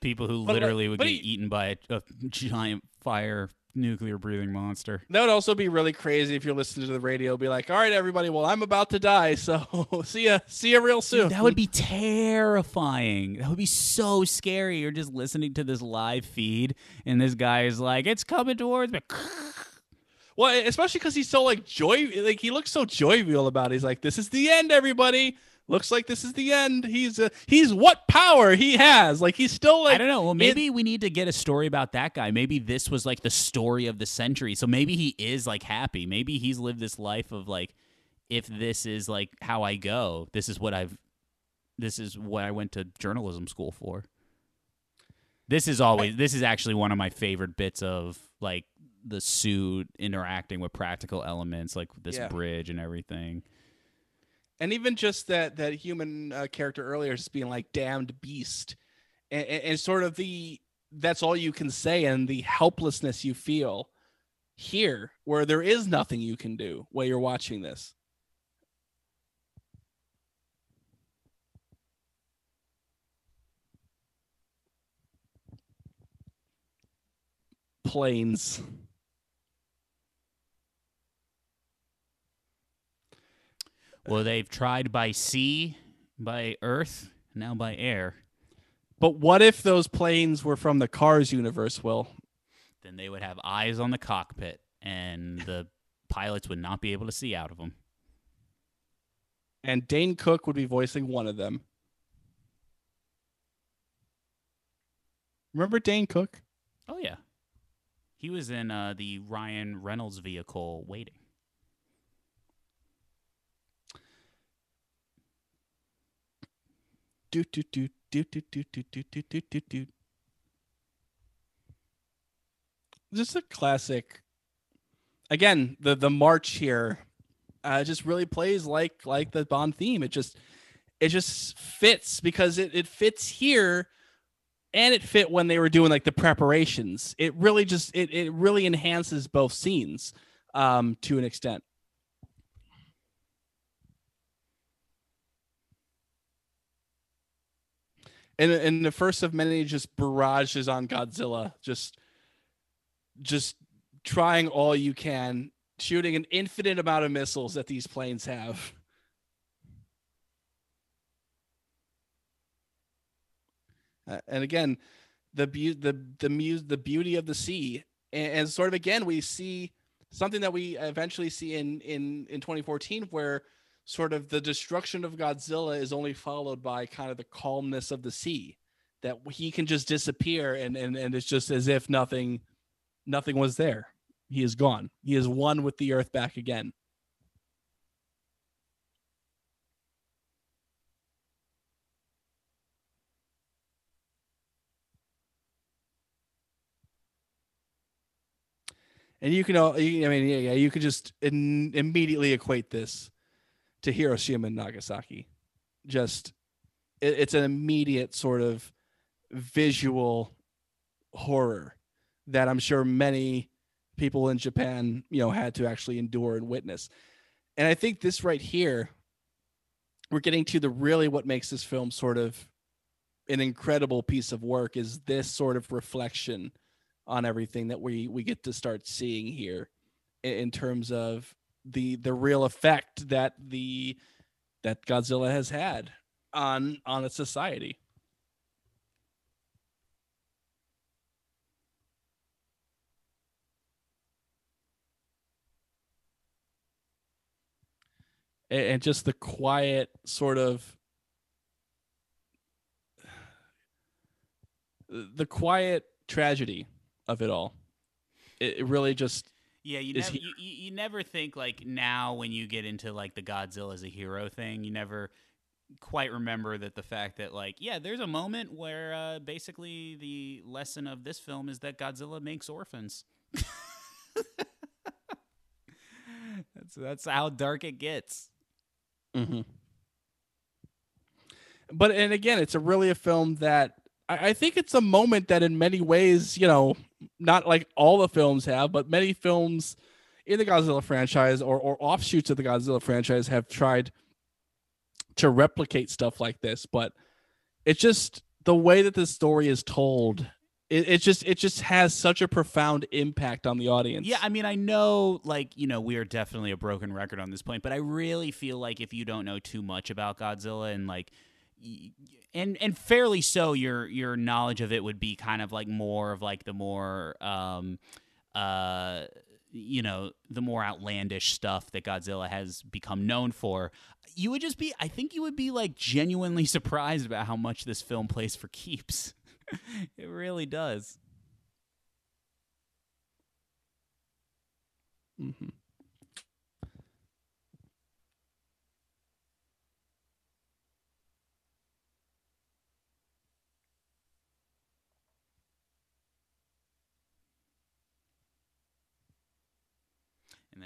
People who But, like, literally would get he- eaten by a, a giant fire nuclear breathing monster. That would also be really crazy if you're listening to the radio. Be like, all right, everybody. Well, I'm about to die, so see ya. See ya real soon. Dude, that would be terrifying. That would be so scary. You're just listening to this live feed, and this guy is like, "It's coming towards me." well, especially because he's so like joy. Like he looks so jovial about. it. He's like, this is the end, everybody. Looks like this is the end. He's uh, he's what power he has. Like he's still like I don't know. Well, maybe we need to get a story about that guy. Maybe this was like the story of the century. So maybe he is like happy. Maybe he's lived this life of like, if this is like how I go, this is what I've, this is what I went to journalism school for. This is always, this is actually one of my favorite bits of like the suit interacting with practical elements, like this Yeah. bridge and everything. And even just that that human uh, character earlier just being like damned beast and, and, and sort of the that's all you can say and the helplessness you feel here where there is nothing you can do while you're watching this. Planes. Well, they've tried by sea, by earth, now by air. But what if those planes were from the Cars universe, Will? Then they would have eyes on the cockpit, and the pilots would not be able to see out of them. And Dane Cook would be voicing one of them. Remember Dane Cook? Oh yeah, he was in uh, the Ryan Reynolds vehicle, Waiting. Do do do do do do do do do do do do. Just a classic. Again, the the march here uh, just really plays like like the Bond theme. It just it just fits because it, it fits here and it fit when they were doing like the preparations. It really just it, it really enhances both scenes um to an extent. And and the first of many just barrages on Godzilla, just just trying all you can, shooting an infinite amount of missiles that these planes have. Uh, and again, the be- the the mu- the beauty of the sea, and, and sort of again we see something that we eventually see in in in 2014 where sort of the destruction of Godzilla is only followed by kind of the calmness of the sea that he can just disappear and and, and it's just as if nothing nothing was there. He is gone. He is one with the earth back again. And you can all i mean yeah you could just in, immediately equate this to Hiroshima and Nagasaki. Just it, it's an immediate sort of visual horror that I'm sure many people in Japan, you know, had to actually endure and witness. And I think this right here, we're getting to the really what makes this film sort of an incredible piece of work is this sort of reflection on everything that we we get to start seeing here in, in terms of the the real effect that the that Godzilla has had on on a society. And, just the quiet sort of the quiet tragedy of it all. It really just Yeah, you never you, you never think like now when you get into like the Godzilla as a hero thing, you never quite remember that the fact that like yeah, there's a moment where uh, basically the lesson of this film is that Godzilla makes orphans. that's that's how dark it gets. Mm-hmm. But and again, it's a really a film that I, think it's a moment that in many ways, you know, not like all the films have, but many films in the Godzilla franchise or, or offshoots of the Godzilla franchise have tried to replicate stuff like this. But it's just the way that the story is told. It, it just it just has such a profound impact on the audience. Yeah, I mean, I know, like, you know, we are definitely a broken record on this point, but I really feel like if you don't know too much about Godzilla and like, and and fairly so, your your knowledge of it would be kind of like more of like the more, um, uh, you know, the more outlandish stuff that Godzilla has become known for. You would just be, I think, you would be like genuinely surprised about how much this film plays for keeps. it really does. hmm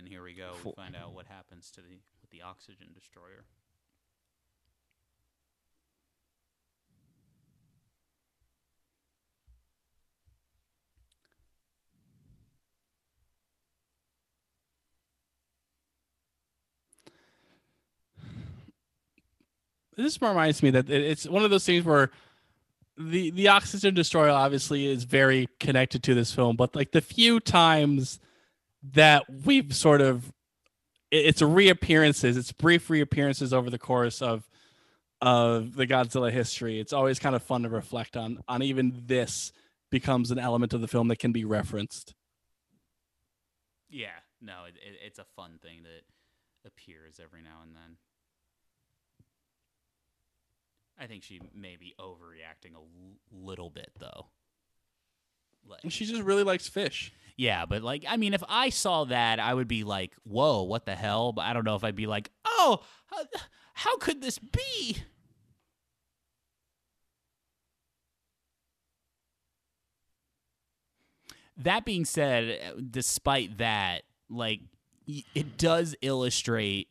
then here we go. We find out what happens to the with the oxygen destroyer. This reminds me that it's one of those things where the the oxygen destroyer obviously is very connected to this film, but like the few times that we've sort of it's reappearances, it's brief reappearances over the course of of the Godzilla history. It's always kind of fun to reflect on on even this becomes an element of the film that can be referenced. Yeah, no, it, it, it's a fun thing that appears every now and then. I think she may be overreacting a l- little bit, though. Like, she just really likes fish. yeah, but like, I mean, if I saw that, I would be like, "Whoa, what the hell?" But I don't know if I'd be like, "Oh, how, how could this be?" That being said, despite that, like, it does illustrate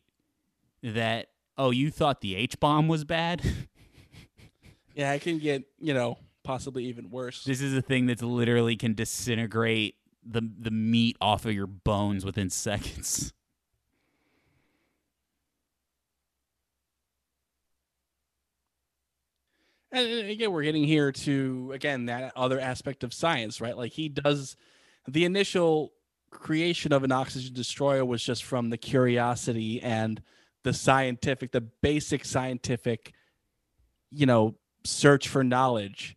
that. Oh, you thought the H bomb was bad? Yeah, I can get, you know, possibly even worse. This is a thing that's literally can disintegrate the the meat off of your bones within seconds. And and again, we're getting here to again that other aspect of science, right? Like he does the initial creation of an oxygen destroyer was just from the curiosity and the scientific, the basic scientific, you know, search for knowledge.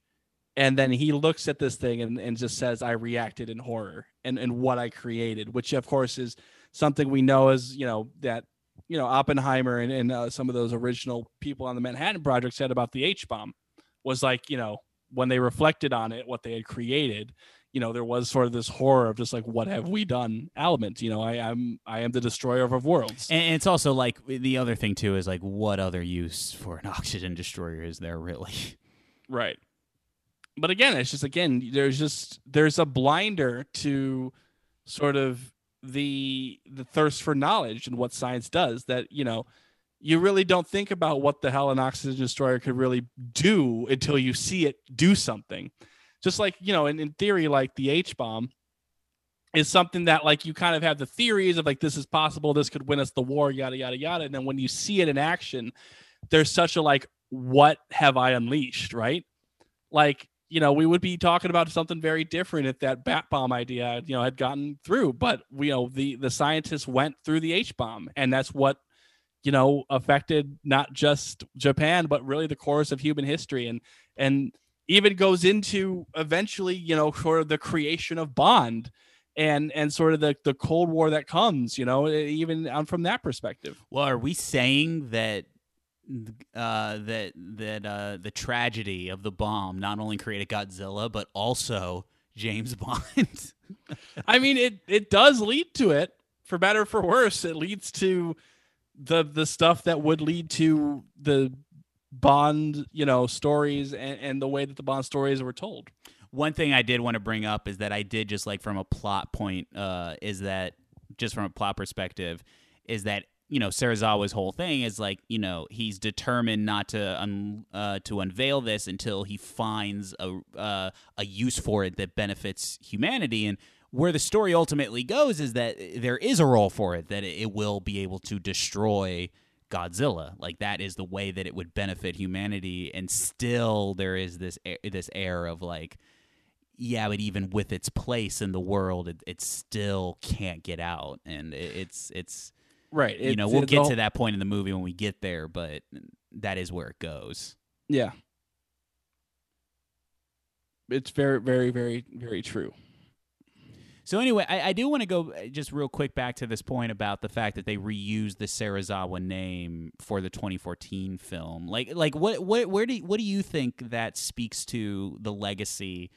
And then he looks at this thing and, and just says, I reacted in horror and, and what I created, which of course is something we know as, you know, that, you know, Oppenheimer and, and uh, some of those original people on the Manhattan Project said about the H bomb was like, you know, when they reflected on it, what they had created, you know, there was sort of this horror of just like, what have we done element? You know, I am, I am the destroyer of worlds. And it's also like the other thing too is like what other use for an oxygen destroyer is there really? Right. But again, it's just again, there's just there's a blinder to sort of the the thirst for knowledge and what science does that, you know, you really don't think about what the hell an oxygen destroyer could really do until you see it do something. Just like, you know, in, in theory, like the H bomb is something that like you kind of have the theories of like this is possible, this could win us the war, yada yada yada. And then when you see it in action, there's such a like, what have I unleashed, right? like you know we would be talking about something very different if that bat bomb idea you know had gotten through but you know the the scientists went through the h bomb and that's what you know affected not just japan but really the course of human history and and even goes into eventually you know sort of the creation of bond and and sort of the the cold war that comes you know even um, from that perspective. Well, are we saying that uh, that that uh, the tragedy of the bomb not only created Godzilla but also James Bond? I mean, it it does lead to it, for better or for worse. It leads to the the stuff that would lead to the Bond, you know, stories and, and the way that the Bond stories were told. One thing I did want to bring up is that I did just like from a plot point, uh, is that just from a plot perspective, is that you know Serizawa's whole thing is like you know he's determined not to un- uh, to unveil this until he finds a uh, a use for it that benefits humanity. And where the story ultimately goes is that there is a role for it that it will be able to destroy Godzilla. Like that is the way that it would benefit humanity. And still there is this air, this air of like yeah, but even with its place in the world, it, it still can't get out, and it, it's it's Right. you know we'll get all- to that point in the movie when we get there, but that is where it goes. Yeah. It's very, very, very, very true. So anyway, I, I do want to go uh, just real quick back to this point about the fact that they reused the Serizawa name for the 2014 film. Like, like what, what, where do, what do you think that speaks to the legacy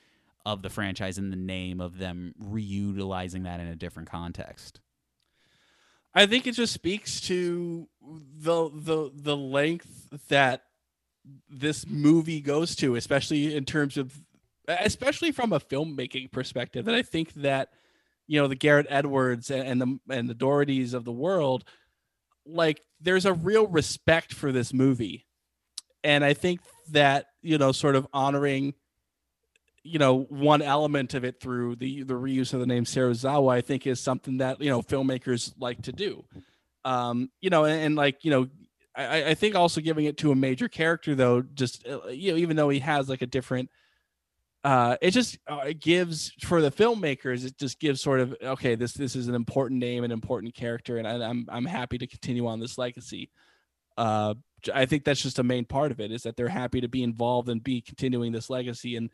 of the franchise and the name of them reutilizing that in a different context? I think it just speaks to the the the length that this movie goes to, especially in terms of especially from a filmmaking perspective. And I think that you know the Gareth Edwards and, the and the Doughertys of the world, like there's a real respect for this movie, and I think that you know sort of honoring you know one element of it through the the reuse of the name Serizawa I think is something that you know filmmakers like to do um you know and, and like you know I, I think also giving it to a major character though, just uh, you know, even though he has like a different, uh, it just uh, it gives for the filmmakers, it just gives sort of okay, this this is an important name, an important character, and I, I'm I'm happy to continue on this legacy. Uh, I think that's just a main part of it is that they're happy to be involved and be continuing this legacy, and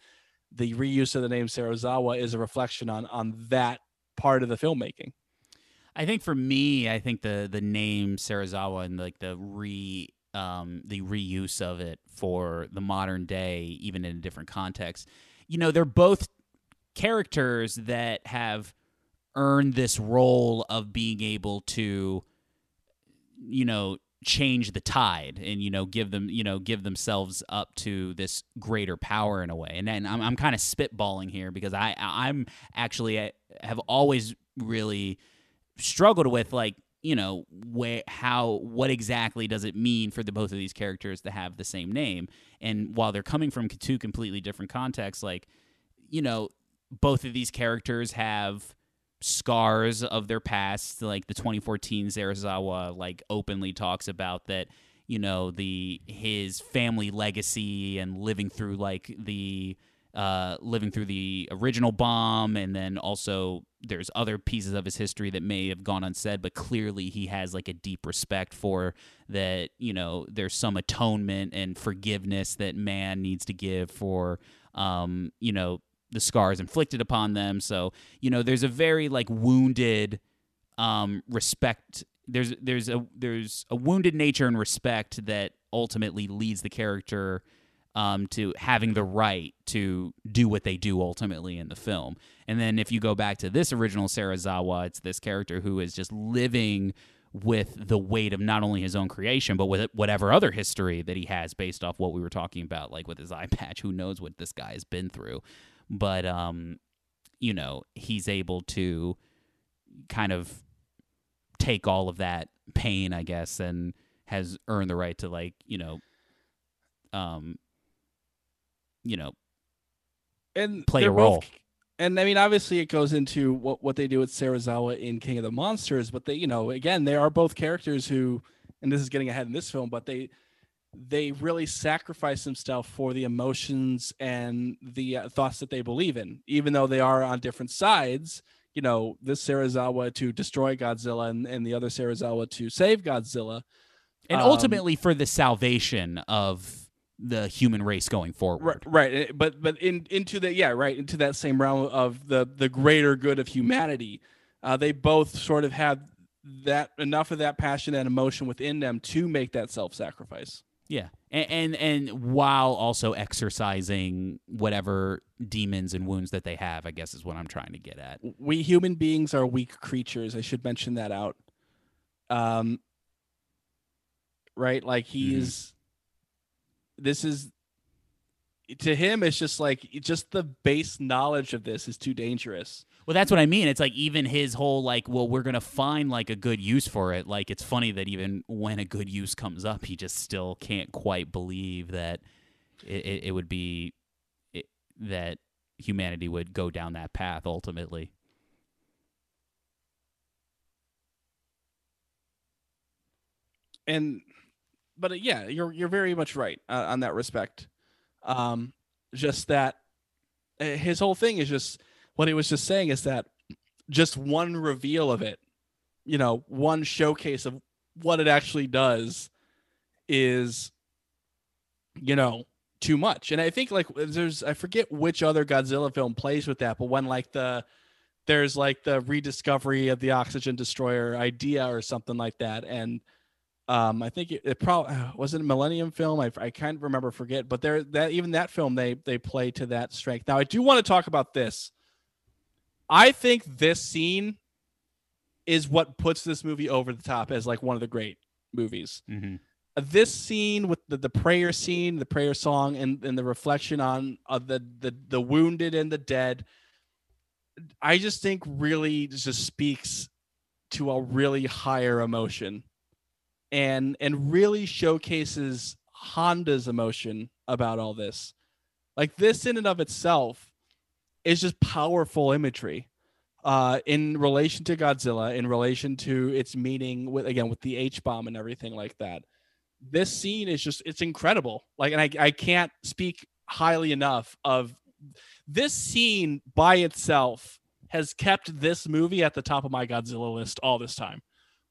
the reuse of the name Serizawa is a reflection on on that part of the filmmaking. I think for me, I think the the name Serizawa and like the re um, the reuse of it for the modern day, even in a different context. You know, they're both characters that have earned this role of being able to, you know, change the tide and you know give them you know give themselves up to this greater power in a way. And then i'm, I'm kind of spitballing here because i i'm actually I have always really struggled with like you know where how what exactly does it mean for the both of these characters to have the same name? And while they're coming from two completely different contexts like you know both of these characters have scars of their past like the 2014 Serizawa like openly talks about that you know the his family legacy and living through like the uh, living through the original bomb, and then also there's other pieces of his history that may have gone unsaid, but clearly he has like a deep respect for that. You know, there's some atonement and forgiveness that man needs to give for, um, you know, the scars inflicted upon them. So you know, there's a very like wounded um, respect. There's there's a there's a wounded nature and respect that ultimately leads the character um, to having the right to do what they do ultimately in the film. And then if you go back to this original Serizawa, it's this character who is just living with the weight of not only his own creation, but with whatever other history that he has based off what we were talking about, like with his eye patch. Who knows what this guy has been through? But, um, you know, he's able to kind of take all of that pain, I guess, and has earned the right to, like, you know, um, you know, and play a role. both- and I mean, obviously, it goes into what what they do with Serizawa in King of the Monsters. But they, you know, again, they are both characters who, and this is getting ahead in this film, but they they really sacrifice themselves for the emotions and the uh, thoughts that they believe in, even though they are on different sides. You know, this Serizawa to destroy Godzilla, and, and the other Serizawa to save Godzilla. and Um, ultimately for the salvation of the human race going forward. right right eh, but but in into the yeah right into that same realm of the the greater good of humanity uh, they both sort of have that enough of that passion and emotion within them to make that self-sacrifice Yeah, and, and and while also exercising whatever demons and wounds that they have, I guess is what I'm trying to get at. we human beings are weak creatures. I should mention that out. Um right? Like he Mhm. this is to him it's just like just the base knowledge of this is too dangerous Well, that's what I mean. It's like even his whole like, well, we're gonna find like a good use for it. Like it's funny that even when a good use comes up, he just still can't quite believe that it, it, it would be it, that humanity would go down that path ultimately. and but uh, yeah you're you're very much right uh, on that respect um just that uh, his whole thing is just what he was just saying is that just one reveal of it you know one showcase of what it actually does is you know too much. And i think like there's i forget which other godzilla film plays with that but when like the there's like the rediscovery of the oxygen destroyer idea or something like that. And um i think it, it probably was it a millennium film? I, I can't remember forget. But there that even that film they they play to that strength. Now i do want to talk about this i think this scene is what puts this movie over the top as like one of the great movies Mm-hmm. this scene with the, the prayer scene, the prayer song, and, and the reflection on uh, the, the the wounded and the dead, I just think really just speaks to a really higher emotion, and and really showcases Honda's emotion about all this. Like this in and of itself is just powerful imagery. Uh, in relation to Godzilla, in relation to its meaning with again with the H bomb and everything like that this scene is just it's incredible. Like, and I I can't speak highly enough of this scene by itself has kept this movie at the top of my Godzilla list all this time.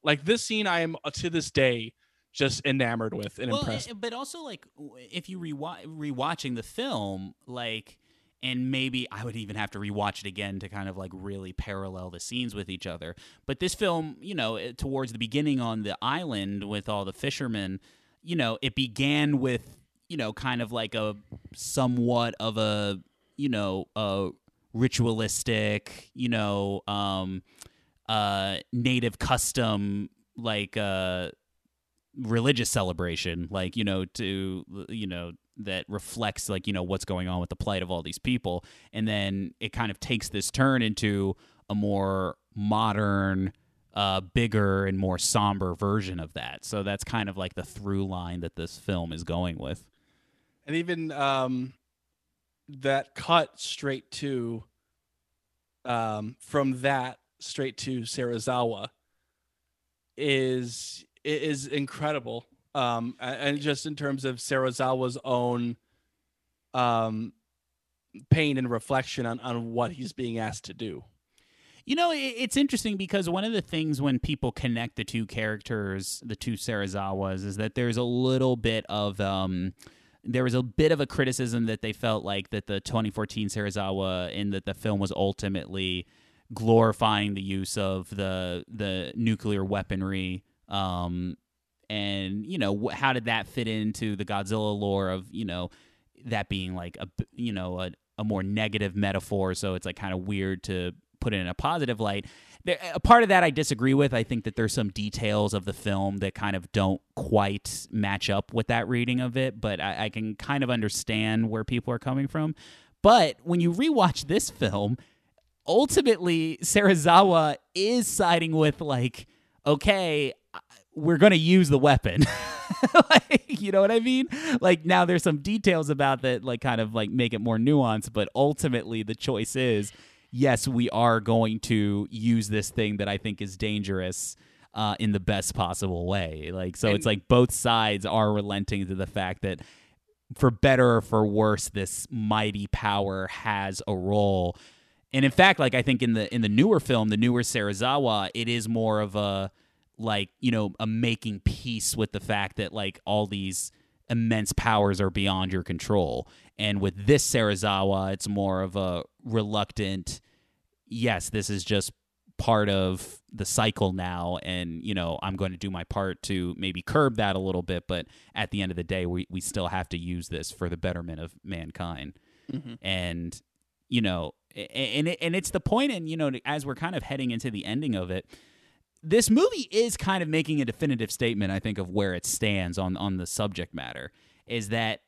Like this scene, I am uh, to this day just enamored with and well, impressed. but also like if you rewa- rewatching the film, like, and maybe I would even have to rewatch it again to kind of like really parallel the scenes with each other. But this film, you know, eh, towards the beginning on the island with all the fishermen, you know, it began with you know kind of like a somewhat of a you know a ritualistic, you know, um, uh, native custom like uh religious celebration like you know to you know that reflects like you know what's going on with the plight of all these people. And then it kind of takes this turn into a more modern uh bigger and more somber version of that. So that's kind of like the through line that this film is going with. And even um that cut straight to um from that straight to Serizawa is is incredible um and just in terms of Serizawa's own um pain and reflection on on what he's being asked to do You know, it's interesting because one of the things when people connect the two characters, the two Serizawas, is that there's a little bit of um, there was a bit of a criticism that they felt like that the 2014 Serizawa in that the film was ultimately glorifying the use of the the nuclear weaponry. Um, and you know, how did that fit into the Godzilla lore of you know that being like a you know a, a more negative metaphor? So it's like kind of weird to put it in a positive light. There, a part of that I disagree with. I think that there's some details of the film that kind of don't quite match up with that reading of it, but I, I can kind of understand where people are coming from. But when you rewatch this film, ultimately Serizawa is siding with like, okay, We're gonna use the weapon. like, you know what I mean? Like now there's some details about that, like kind of like make it more nuanced, but ultimately the choice is yes, we are going to use this thing that I think is dangerous. Uh, in the best possible way, like so, it's like both sides are relenting to the fact that for better or for worse, this mighty power has a role. And in fact, like I think in the in the newer film, the newer Serizawa, it is more of a like, you know, a making peace with the fact that like all these immense powers are beyond your control. And with this Serizawa, it's more of a reluctant, yes, this is just part of the cycle now and you know i'm going to do my part to maybe curb that a little bit but at the end of the day we, we still have to use this for the betterment of mankind mm-hmm. and you know and it, and it's the point and you know as we're kind of heading into the ending of it this movie is kind of making a definitive statement i think of where it stands on on the subject matter is that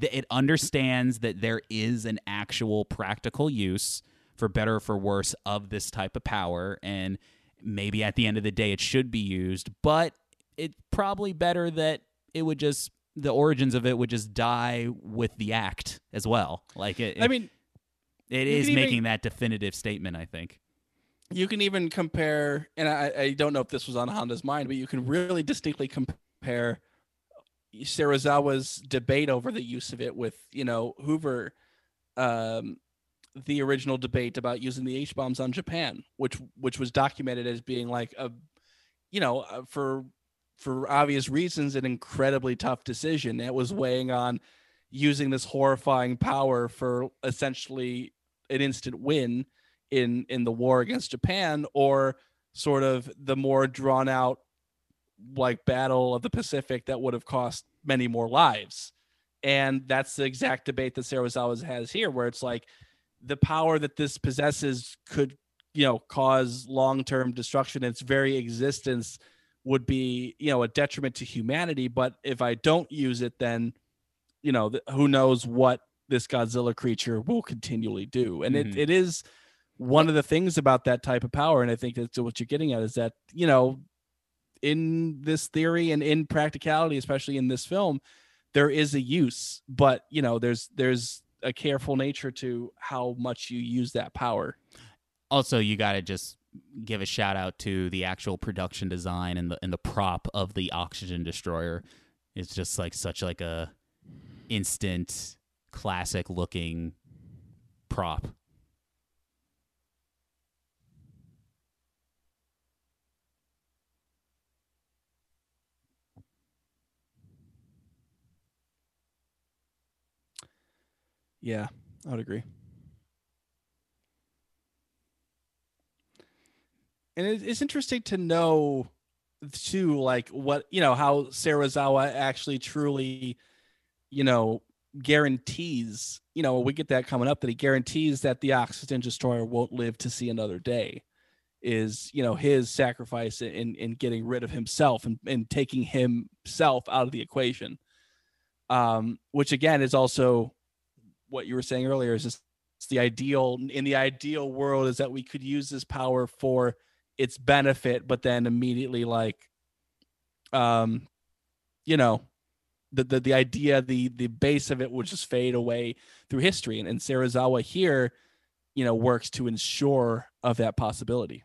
th- it understands that there is an actual practical use for better or for worse of this type of power and maybe at the end of the day it should be used but it's probably better that it would just the origins of it would just die with the act as well. Like it, i mean it is can even- making that definitive statement i think you can even compare and I, I don't know if this was on honda's mind but you can really distinctly compare Serizawa's debate over the use of it with you know hoover um, the original debate about using the h bombs on japan which which was documented as being like a you know uh, for for obvious reasons an incredibly tough decision. It was weighing on using this horrifying power for essentially an instant win in in the war against Japan or sort of the more drawn out like battle of the Pacific that would have cost many more lives. And that's the exact debate that Serizawa has here where it's like the power that this possesses could you know cause long-term destruction its very existence would be you know a detriment to humanity but if i don't use it then you know who knows what this godzilla creature will continually do and Mhm. it, it is one of the things about that type of power and i think that's what you're getting at is that you know in this theory and in practicality especially in this film there is a use but you know there's there's a careful nature to how much you use that power also you got to just give a shout out to the actual production design and the and the prop of the oxygen destroyer. It's just like such like a instant classic looking prop. Yeah, I would agree. And it- it's interesting to know too, like what you know, how Serizawa actually truly, you know, guarantees. You know, we get that coming up that he guarantees that the oxygen destroyer won't live to see another day. Is you know his sacrifice in in getting rid of himself and, and taking himself out of the equation. Um, which again is also what you were saying earlier is just the ideal in the ideal world is that we could use this power for its benefit but then immediately like um you know the the, the idea the the base of it would just fade away through history. And, and Serizawa here you know works to ensure of that possibility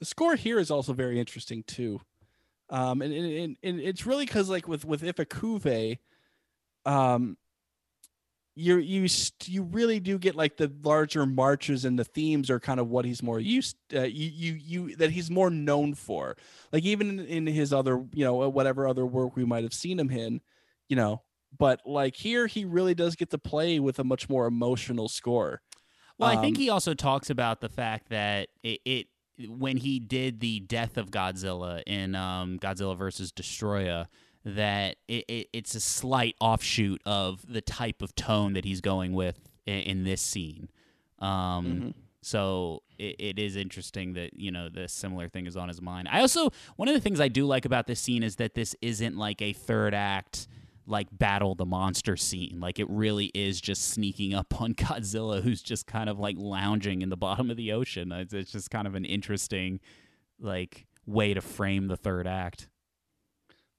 the score here is also very interesting too. Um and, and, and, it's really because like with with Ifukube um you you you really do get like the larger marches and the themes are kind of what he's more used uh, you you you that he's more known for. Like even in, his other you know whatever other work we might have seen him in you know but like here he really does get to play with a much more emotional score. Well, I think Um, he also talks about the fact that it, it when he did the death of Godzilla in um, Godzilla versus Destoroyah, that it, it, it's a slight offshoot of the type of tone that he's going with in, in this scene. Um, Mhm. So it, it is interesting that you know the similar thing is on his mind. I also one of the things I do like about this scene is that this isn't like a third act like battle the monster scene. Like it really is just sneaking up on Godzilla, who's just kind of like lounging in the bottom of the ocean. It's, it's just kind of an interesting like way to frame the third act.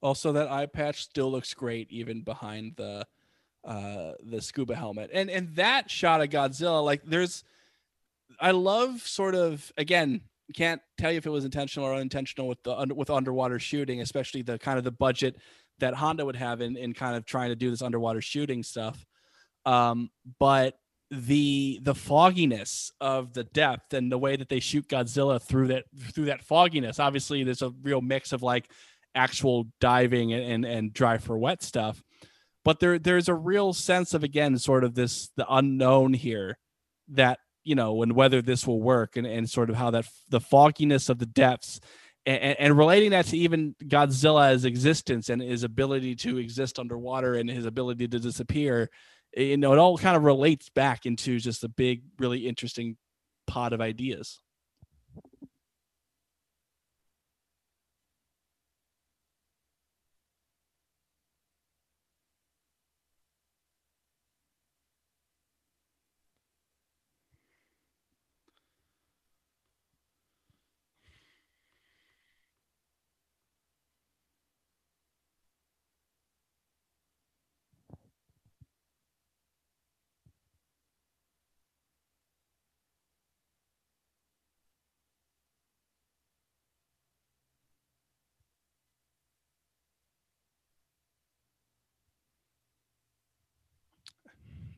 Also, that eye patch still looks great even behind the uh the scuba helmet. And and that shot of Godzilla, like there's I love sort of again, can't tell you if it was intentional or unintentional with the with underwater shooting, especially the kind of the budget that Honda would have in, in kind of trying to do this underwater shooting stuff. Um, but the the fogginess of the depth and the way that they shoot Godzilla through that through that fogginess. Obviously, there's a real mix of like actual diving and, and and dry for wet stuff but there there's a real sense of again sort of this the unknown here that you know and whether this will work and, and sort of how that the fogginess of the depths and, and relating that to even godzilla's existence and his ability to exist underwater and his ability to disappear you know it all kind of relates back into just a big really interesting pot of ideas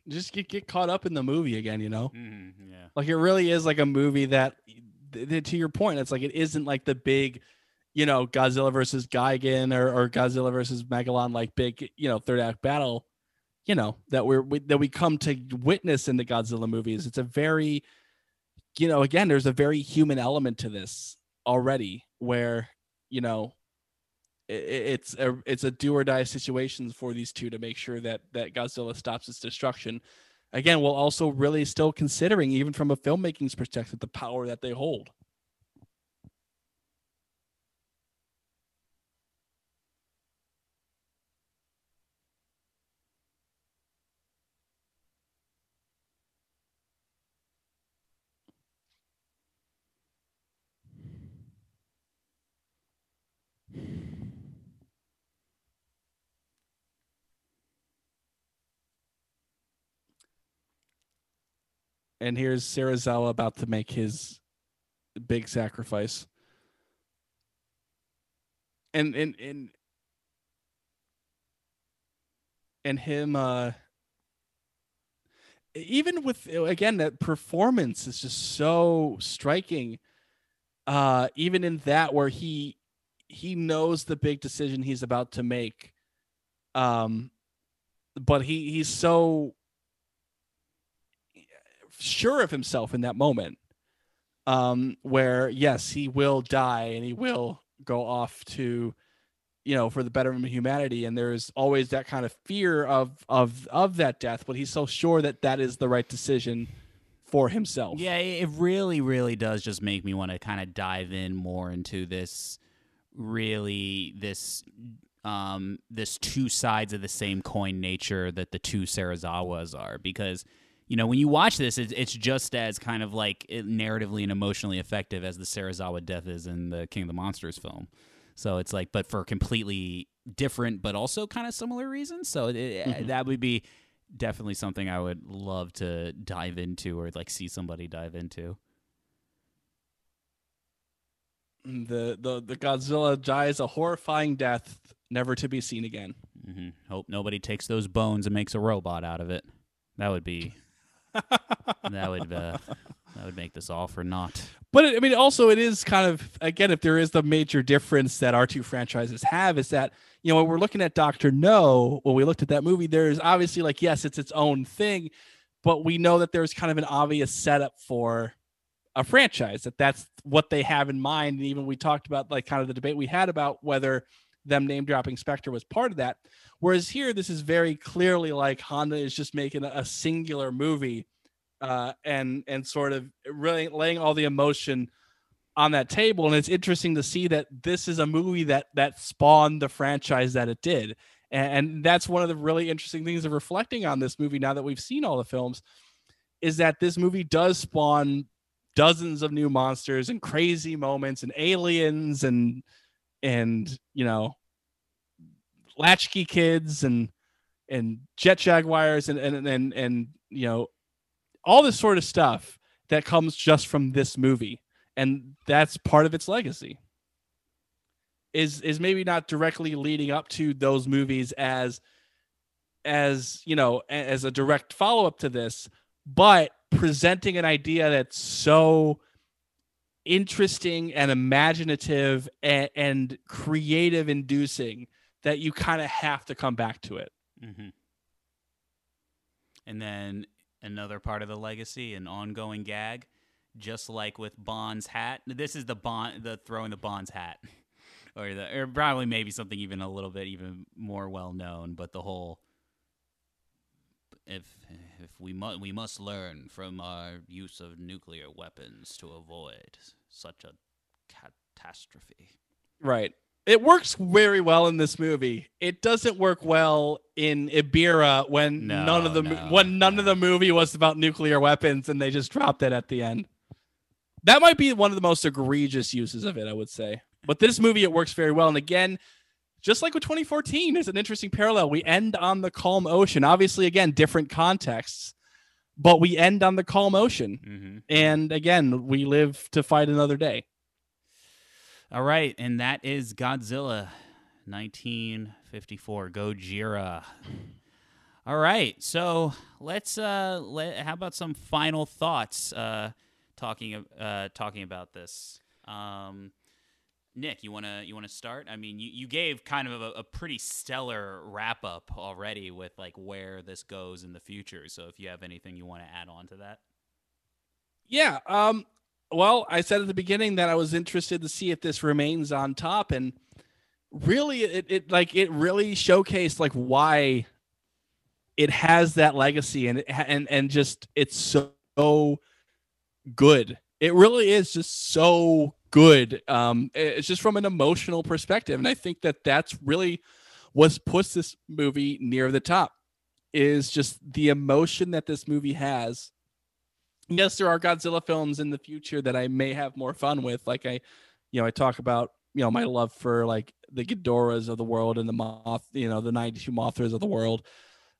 just get, get caught up in the movie again you know Mm-hmm, yeah. Like it really is like a movie that, th- th- to your point, it's like it isn't like the big, you know, Godzilla versus Gigan or, or Godzilla versus Megalon, like big, you know, third act battle, you know, that we're we, that we come to witness in the Godzilla movies. It's a very, you know, again, there's a very human element to this already, where you know, it's a it's a do or die situation for these two to make sure that that Godzilla stops its destruction again, while also really still considering, even from a filmmaking's perspective, the power that they hold. And here's Serizawa about to make his big sacrifice. And and and and him uh even with again that performance is just so striking uh even in that where he he knows the big decision he's about to make um but he he's so sure of himself in that moment um where yes he will die and he will go off to you know for the betterment of humanity. And there's always that kind of fear of of of that death but he's so sure that that is the right decision for himself. Yeah, it really, really does just make me want to kind of dive in more into this really this um this two sides of the same coin nature that the two Serizawas are. Because you know when you watch this it's, it's just as kind of like narratively and emotionally effective as the Serizawa death is in the King of the Monsters film. So it's like but for completely different but also kind of similar reasons. So it, Mhm. that would be definitely something I would love to dive into or like see somebody dive into. the the the godzilla dies a horrifying death never to be seen again hmm Hope nobody takes those bones and makes a robot out of it. That would be that would uh, that would make this all for naught. But I mean, also it is kind of again, if there is the major difference that our two franchises have, is that you know when we're looking at Doctor No, when we looked at that movie, there's obviously like yes, it's its own thing, but we know that there's kind of an obvious setup for a franchise that that's what they have in mind. And even we talked about like kind of the debate we had about whether them name dropping Spectre was part of that. Whereas here, this is very clearly like Honda is just making a, singular movie uh, and and sort of really laying all the emotion on that table. And it's interesting to see that this is a movie that that spawned the franchise that it did. And, and that's one of the really interesting things of reflecting on this movie now that we've seen all the films is that this movie does spawn dozens of new monsters and crazy moments and aliens and and you know latchkey kids and and jet jaguars and and and and you know all this sort of stuff that comes just from this movie. And that's part of its legacy. Is is maybe not directly leading up to those movies as as you know as a direct follow-up to this but presenting an idea that's so interesting and imaginative and, and creative inducing that you kind of have to come back to it Mm-hmm. And then another part of the legacy, an ongoing gag, just like with Bond's hat. This is the Bond, the throwing the Bond's hat, or the or probably maybe something even a little bit even more well known. But the whole if if we must we must learn from our use of nuclear weapons to avoid such a catastrophe. Right. It works very well in this movie. It doesn't work well in Ebirah when No, none of the no, when none of the movie was about nuclear weapons and they just dropped it at the end. That might be one of the most egregious uses of it, I would say. But this movie it works very well and again, just like with 2014, there's an interesting parallel. We end on the calm ocean. Obviously again, different contexts, but we end on the calm ocean. Mm-hmm. And again, we live to fight another day. All right, and that is Godzilla 1954 Gojira. All right, so let's uh let how about some final thoughts uh talking uh talking about this. Um Nick, you want to you want to start? I mean, you, you gave kind of a, a pretty stellar wrap up already with like where this goes in the future. So if you have anything you want to add on to that. Yeah. Um, well, I said at the beginning that I was interested to see if this remains on top, and really, it, it like it really showcased like why it has that legacy and it, and and just it's so good. It really is just so good. Um, it's just from an emotional perspective, and I think that that's really what puts this movie near the top. Is just the emotion that this movie has. Yes, there are Godzilla films in the future that I may have more fun with. Like I, you know, I talk about you know my love for like the Ghidorahs of the world and the moth, you know, the 92 Mothras of the world.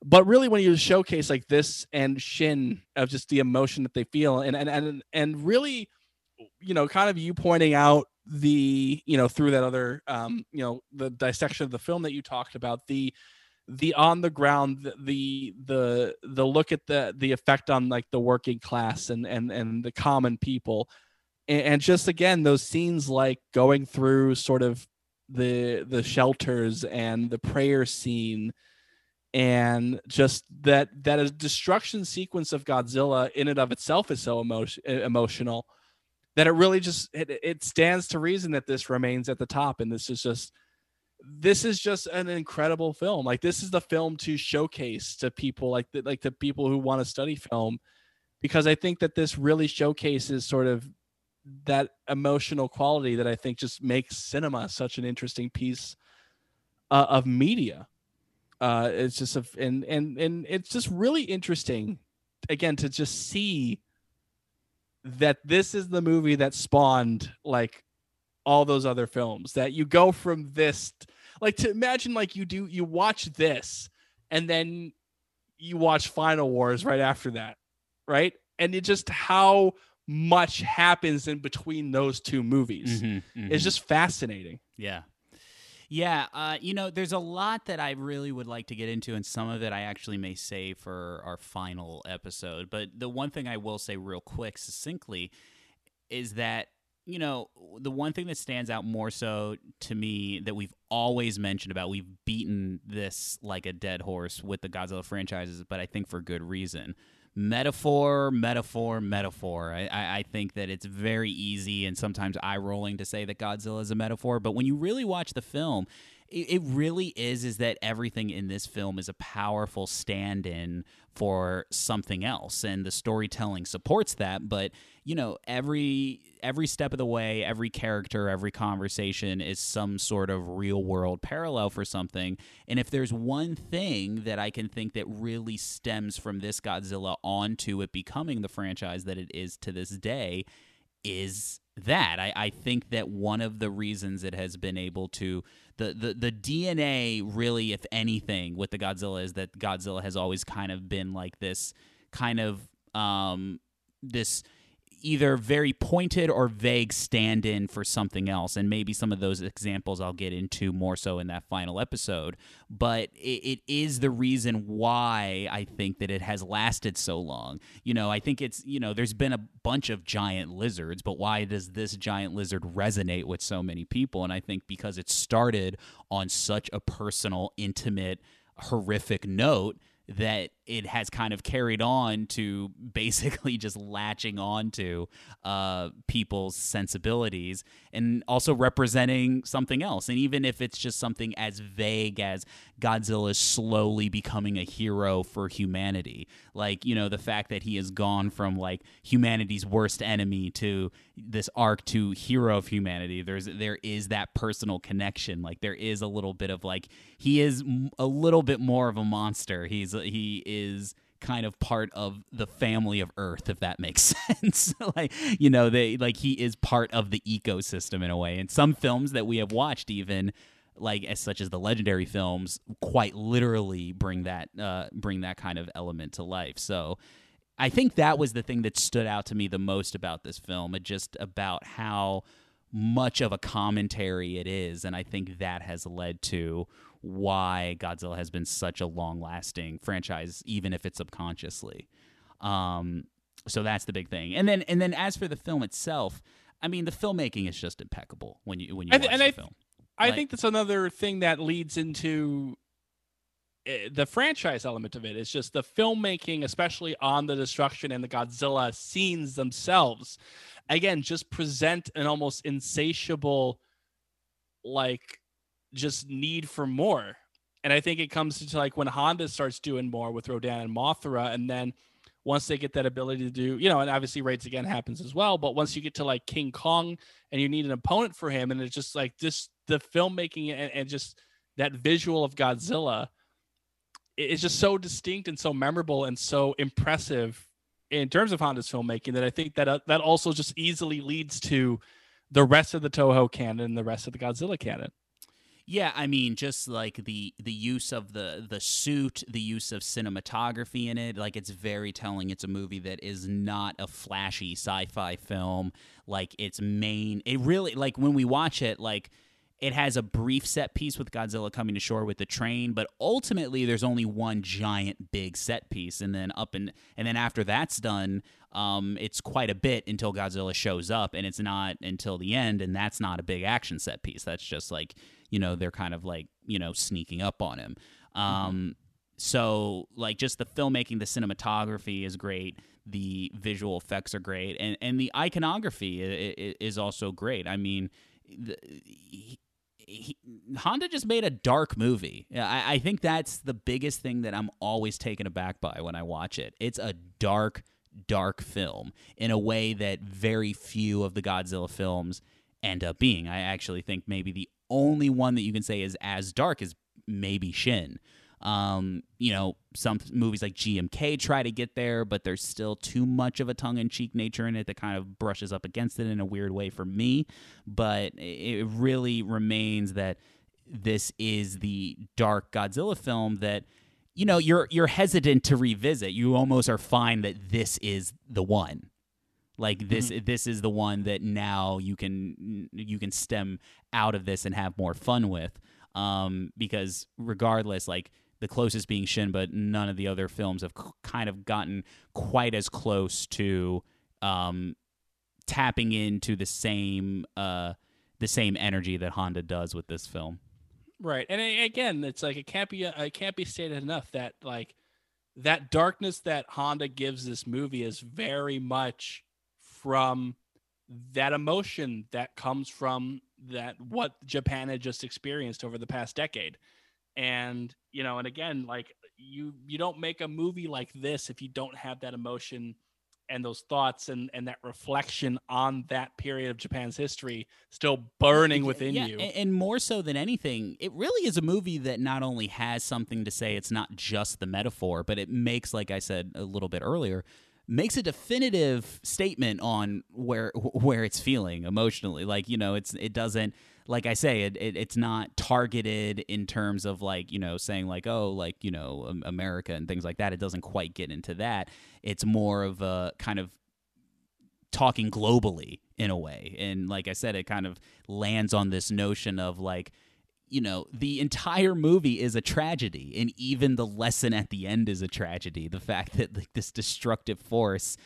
But really, when you showcase like this and Shin of just the emotion that they feel, and and and and really, you know, kind of you pointing out the you know through that other um you know the dissection of the film that you talked about the the on the ground the, the the look at the the effect on like the working class and and and the common people. And, and just again those scenes like going through sort of the the shelters and the prayer scene and just that that a destruction sequence of Godzilla in and of itself is so emotion, emotional that it really just it, it stands to reason that this remains at the top and this is just this is just an incredible film. Like this is the film to showcase to people like the, like the people who want to study film because i think that this really showcases sort of that emotional quality that i think just makes cinema such an interesting piece uh, of media. Uh it's just a and and and it's just really interesting again to just see that this is the movie that spawned like all those other films that you go from this like to imagine like you do you watch this and then you watch final wars right after that right and it just how much happens in between those two movies Mhm, mhm. it's just fascinating Yeah. Yeah, uh, you know, there's a lot that I really would like to get into, and some of it I actually may save for our final episode. But the one thing I will say, real quick, succinctly, is that, you know, the one thing that stands out more so to me that we've always mentioned about, we've beaten this like a dead horse with the Godzilla franchises, but I think for good reason metaphor, metaphor, metaphor. I, I, I think that it's very easy and sometimes eye rolling to say that Godzilla is a metaphor, but when you really watch the film, it, it really is is that everything in this film is a powerful stand-in for something else and the storytelling supports that but you know every every step of the way every character every conversation is some sort of real world parallel for something. And if there's one thing that i can think that really stems from this godzilla onto it becoming the franchise that it is to this day is that. I, I think that one of the reasons it has been able to the, the the DNA really if anything with the Godzilla is that Godzilla has always kind of been like this kind of um this either very pointed or vague stand in for something else. And maybe some of those examples I'll get into more so in that final episode. But it, it is the reason why I think that it has lasted so long. You know, I think it's, you know, there's been a bunch of giant lizards, but why does this giant lizard resonate with so many people? And I think because it started on such a personal, intimate, horrific note that it has kind of carried on to basically just latching on to uh, people's sensibilities and also representing something else. And even if it's just something as vague as Godzilla is slowly becoming a hero for humanity, like, you know, the fact that he has gone from like humanity's worst enemy to this arc to hero of humanity, there's there is that personal connection. Like, there is a little bit of like, he is a little bit more of a monster. He's he kind of part of the family of earth if that makes sense. Like you know they like he is part of the ecosystem in a way. And some films that we have watched even like as such as the legendary films quite literally bring that uh bring that kind of element to life. So i think that was the thing that stood out to me the most about this film it just about how much of a commentary it is. And i think that has led to why Godzilla has been such a long lasting franchise, even if it's subconsciously. Um, so that's the big thing. And then and then as for the film itself, I mean the filmmaking is just impeccable when you when you watch and the I- film. I Like- think that's another thing that leads into eh, the franchise element of it. It's just the filmmaking, especially on the destruction and the Godzilla scenes themselves. Again, just present an almost insatiable, like, just need for more. and I think it comes to like when Honda starts doing more with Rodan and Mothra, and then once they get that ability to do, you know, and obviously Raids Again happens as well. But once you get to like King Kong and you need an opponent for him, and it's just like this the filmmaking and, and just that visual of Godzilla is just so distinct and so memorable and so impressive in terms of Honda's filmmaking that I think that uh, that also just easily leads to the rest of the Toho canon and the rest of the Godzilla canon. Yeah, I mean, just like the the use of the the suit, the use of cinematography in it, like it's very telling. It's a movie that is not a flashy sci-fi film. Like its main, it really like when we watch it, like it has a brief set piece with Godzilla coming to shore with the train, but ultimately there's only one giant big set piece, and then up and and then after that's done, um, it's quite a bit until Godzilla shows up, and it's not until the end, and that's not a big action set piece. That's just like you know they're kind of like you know sneaking up on him. Um, so like just the filmmaking, the cinematography is great. The visual effects are great, and and the iconography is, is also great. I mean, the, he, he, Honda just made a dark movie. I, I think that's the biggest thing that I'm always taken aback by when I watch it. It's a dark, dark film in a way that very few of the Godzilla films end up being. I actually think maybe the only one that you can say is as dark as maybe Shin. Um, you know, some movies like GMK try to get there, but there's still too much of a tongue in cheek nature in it that kind of brushes up against it in a weird way for me. But it really remains that this is the dark Godzilla film that you know you're you're hesitant to revisit. You almost are fine that this is the one. Like this Mm-hmm. this is the one that now you can you can stem out of this and have more fun with. Um, because regardless, like the closest being Shin, but none of the other films have c- kind of gotten quite as close to um, tapping into the same uh, the same energy that Honda does with this film. Right. And again, it's like it can't be it can't be stated enough that like that darkness that Honda gives this movie is very much from that emotion that comes from that what Japan had just experienced over the past decade. And, you know, and again, like you you don't make a movie like this if you don't have that emotion and those thoughts and and that reflection on that period of Japan's history still burning within yeah, you. a- And more so than anything, it really is a movie that not only has something to say, it's not just the metaphor, but it makes, like I said a little bit earlier, makes a definitive statement on where where it's feeling emotionally. Like you know, it's it doesn't. Like I say, it, it it's not targeted in terms of like you know saying like oh like you know America and things like that. It doesn't quite get into that. It's more of a kind of talking globally in a way. And like I said, it kind of lands on this notion of like, you know, the entire movie is a tragedy, and even the lesson at the end is a tragedy. The fact that like this destructive force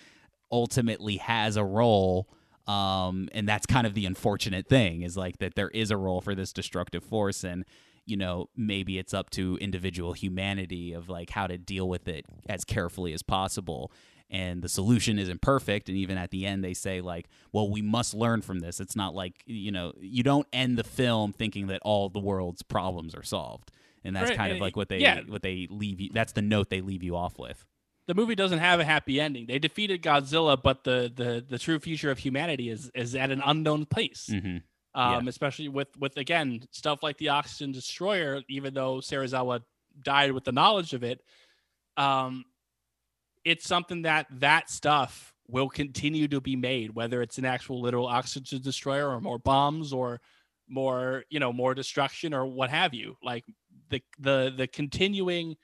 ultimately has a role. Um, and that's kind of the unfortunate thing is like that there is a role for this destructive force and you know maybe it's up to individual humanity of like how to deal with it as carefully as possible and the solution isn't perfect and even at the end they say like well we must learn from this it's not like you know you don't end the film thinking that all the world's problems are solved and that's Right, kind of like what they yeah. what they leave you that's the note they leave you off with the movie doesn't have a happy ending. They defeated Godzilla, but the the the true future of humanity is is at an unknown place. mm-hmm. Um, especially with with again stuff like the oxygen destroyer. Even though Serizawa died with the knowledge of it, um, it's something that that stuff will continue to be made, whether it's an actual literal oxygen destroyer or more bombs or more you know more destruction or what have you. Like the the the continuing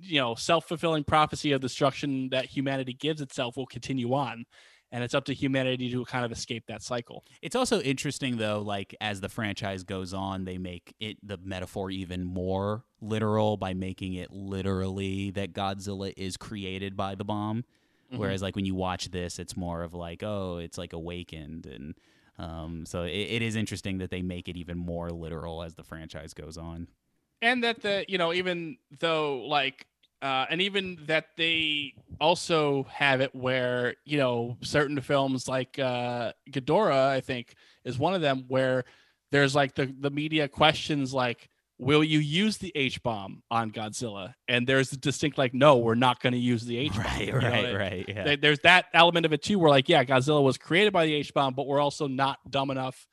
you know self-fulfilling prophecy of destruction that humanity gives itself will continue on and it's up to humanity to kind of escape that cycle It's also interesting though, like as the franchise goes on, they make it the metaphor even more literal by making it literally that Godzilla is created by the bomb. Whereas like when you watch this, it's more of like, oh, it's like awakened and um, so it, it is interesting that they make it even more literal as the franchise goes on. and that the you know even though like uh and even that they also have it where you know certain films like uh Ghidorah I think is one of them where there's like the the media questions like will you use the H bomb on Godzilla? And there's a distinct like, no, we're not going to use the H bomb. Right, right, right. Yeah. There- There's that element of it too, where like, yeah, Godzilla was created by the H bomb, but we're also not dumb enough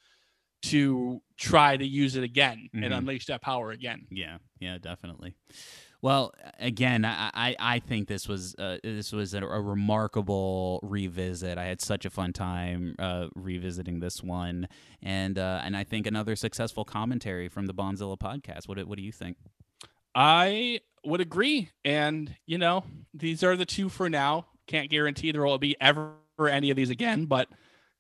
to try to use it again and Mhm. unleash that power again. Yeah, yeah, definitely. Well, again, I I, think this was uh, this was a, a remarkable revisit. I had such a fun time uh, revisiting this one, and uh, and I think another successful commentary from the Bondzilla podcast. What what do you think? I would agree. And, you know, these are the two for now. Can't guarantee there will be ever any of these again, but,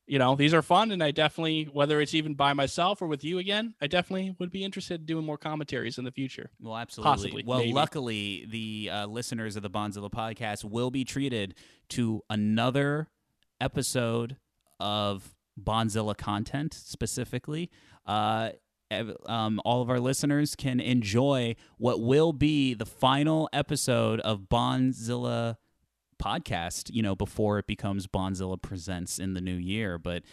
you know, these are fun. And I definitely, whether it's even by myself or with you again, I definitely would be interested in doing more commentaries in the future. Well, absolutely. Possibly, well, maybe. luckily, the uh, listeners of the Bondzilla podcast will be treated to another episode of Bondzilla content specifically. Uh, um, all of our listeners can enjoy what will be the final episode of Bondzilla podcast, you know, before it becomes Bondzilla Presents in the new year. But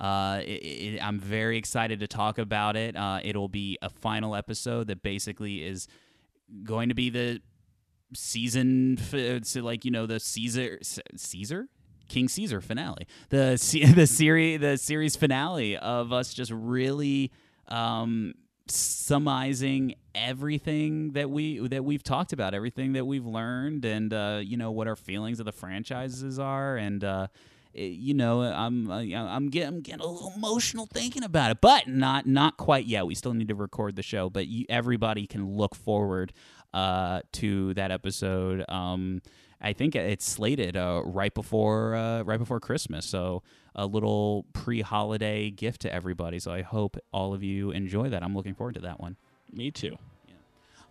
uh, it, it, I'm very excited to talk about it. Uh, it'll be a final episode that basically is going to be the season, so like you know, the Caesar, Caesar, King Caesar finale, the the series, the series finale of us just really um, summarizing everything that we that we've talked about, everything that we've learned, and uh, you know what our feelings of the franchises are, and uh, it- you know I'm uh, I'm getting I'm getting a little emotional thinking about it, but not not quite yet. We still need to record the show, but you, everybody can look forward uh, to that episode. Um, I think it's slated uh, right before uh, right before Christmas, so a little pre-holiday gift to everybody. So I hope all of you enjoy that. I'm looking forward to that one. Me too.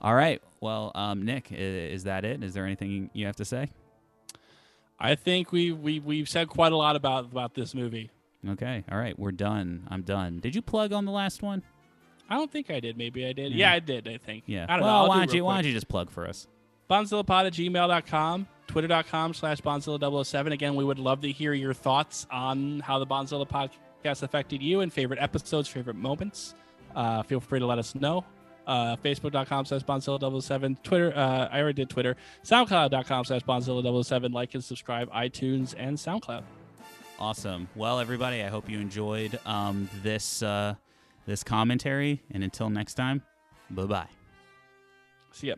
All right. Well, um, Nick, is that it? Is there anything you have to say? I think we, we, we've said quite a lot about, about this movie. Okay. All right. We're done. I'm done. Did you plug on the last one? I don't think I did. Maybe I did. Yeah. Yeah, I did, I think. Yeah. I don't well, know. I'll why do real you Why don't you just plug for us? bondzillapod at gmail.com twitter.com slash bondzilla007 again we would love to hear your thoughts on how the bondzilla podcast affected you and favorite episodes favorite moments. Uh, feel free to let us know. Uh, facebook.com slash bondzilla007 twitter uh, i already did twitter soundcloud.com slash bondzilla007 like and subscribe itunes and soundcloud. Awesome. Well, everybody, I hope you enjoyed um, this uh, this commentary, and until next time, bye bye. see ya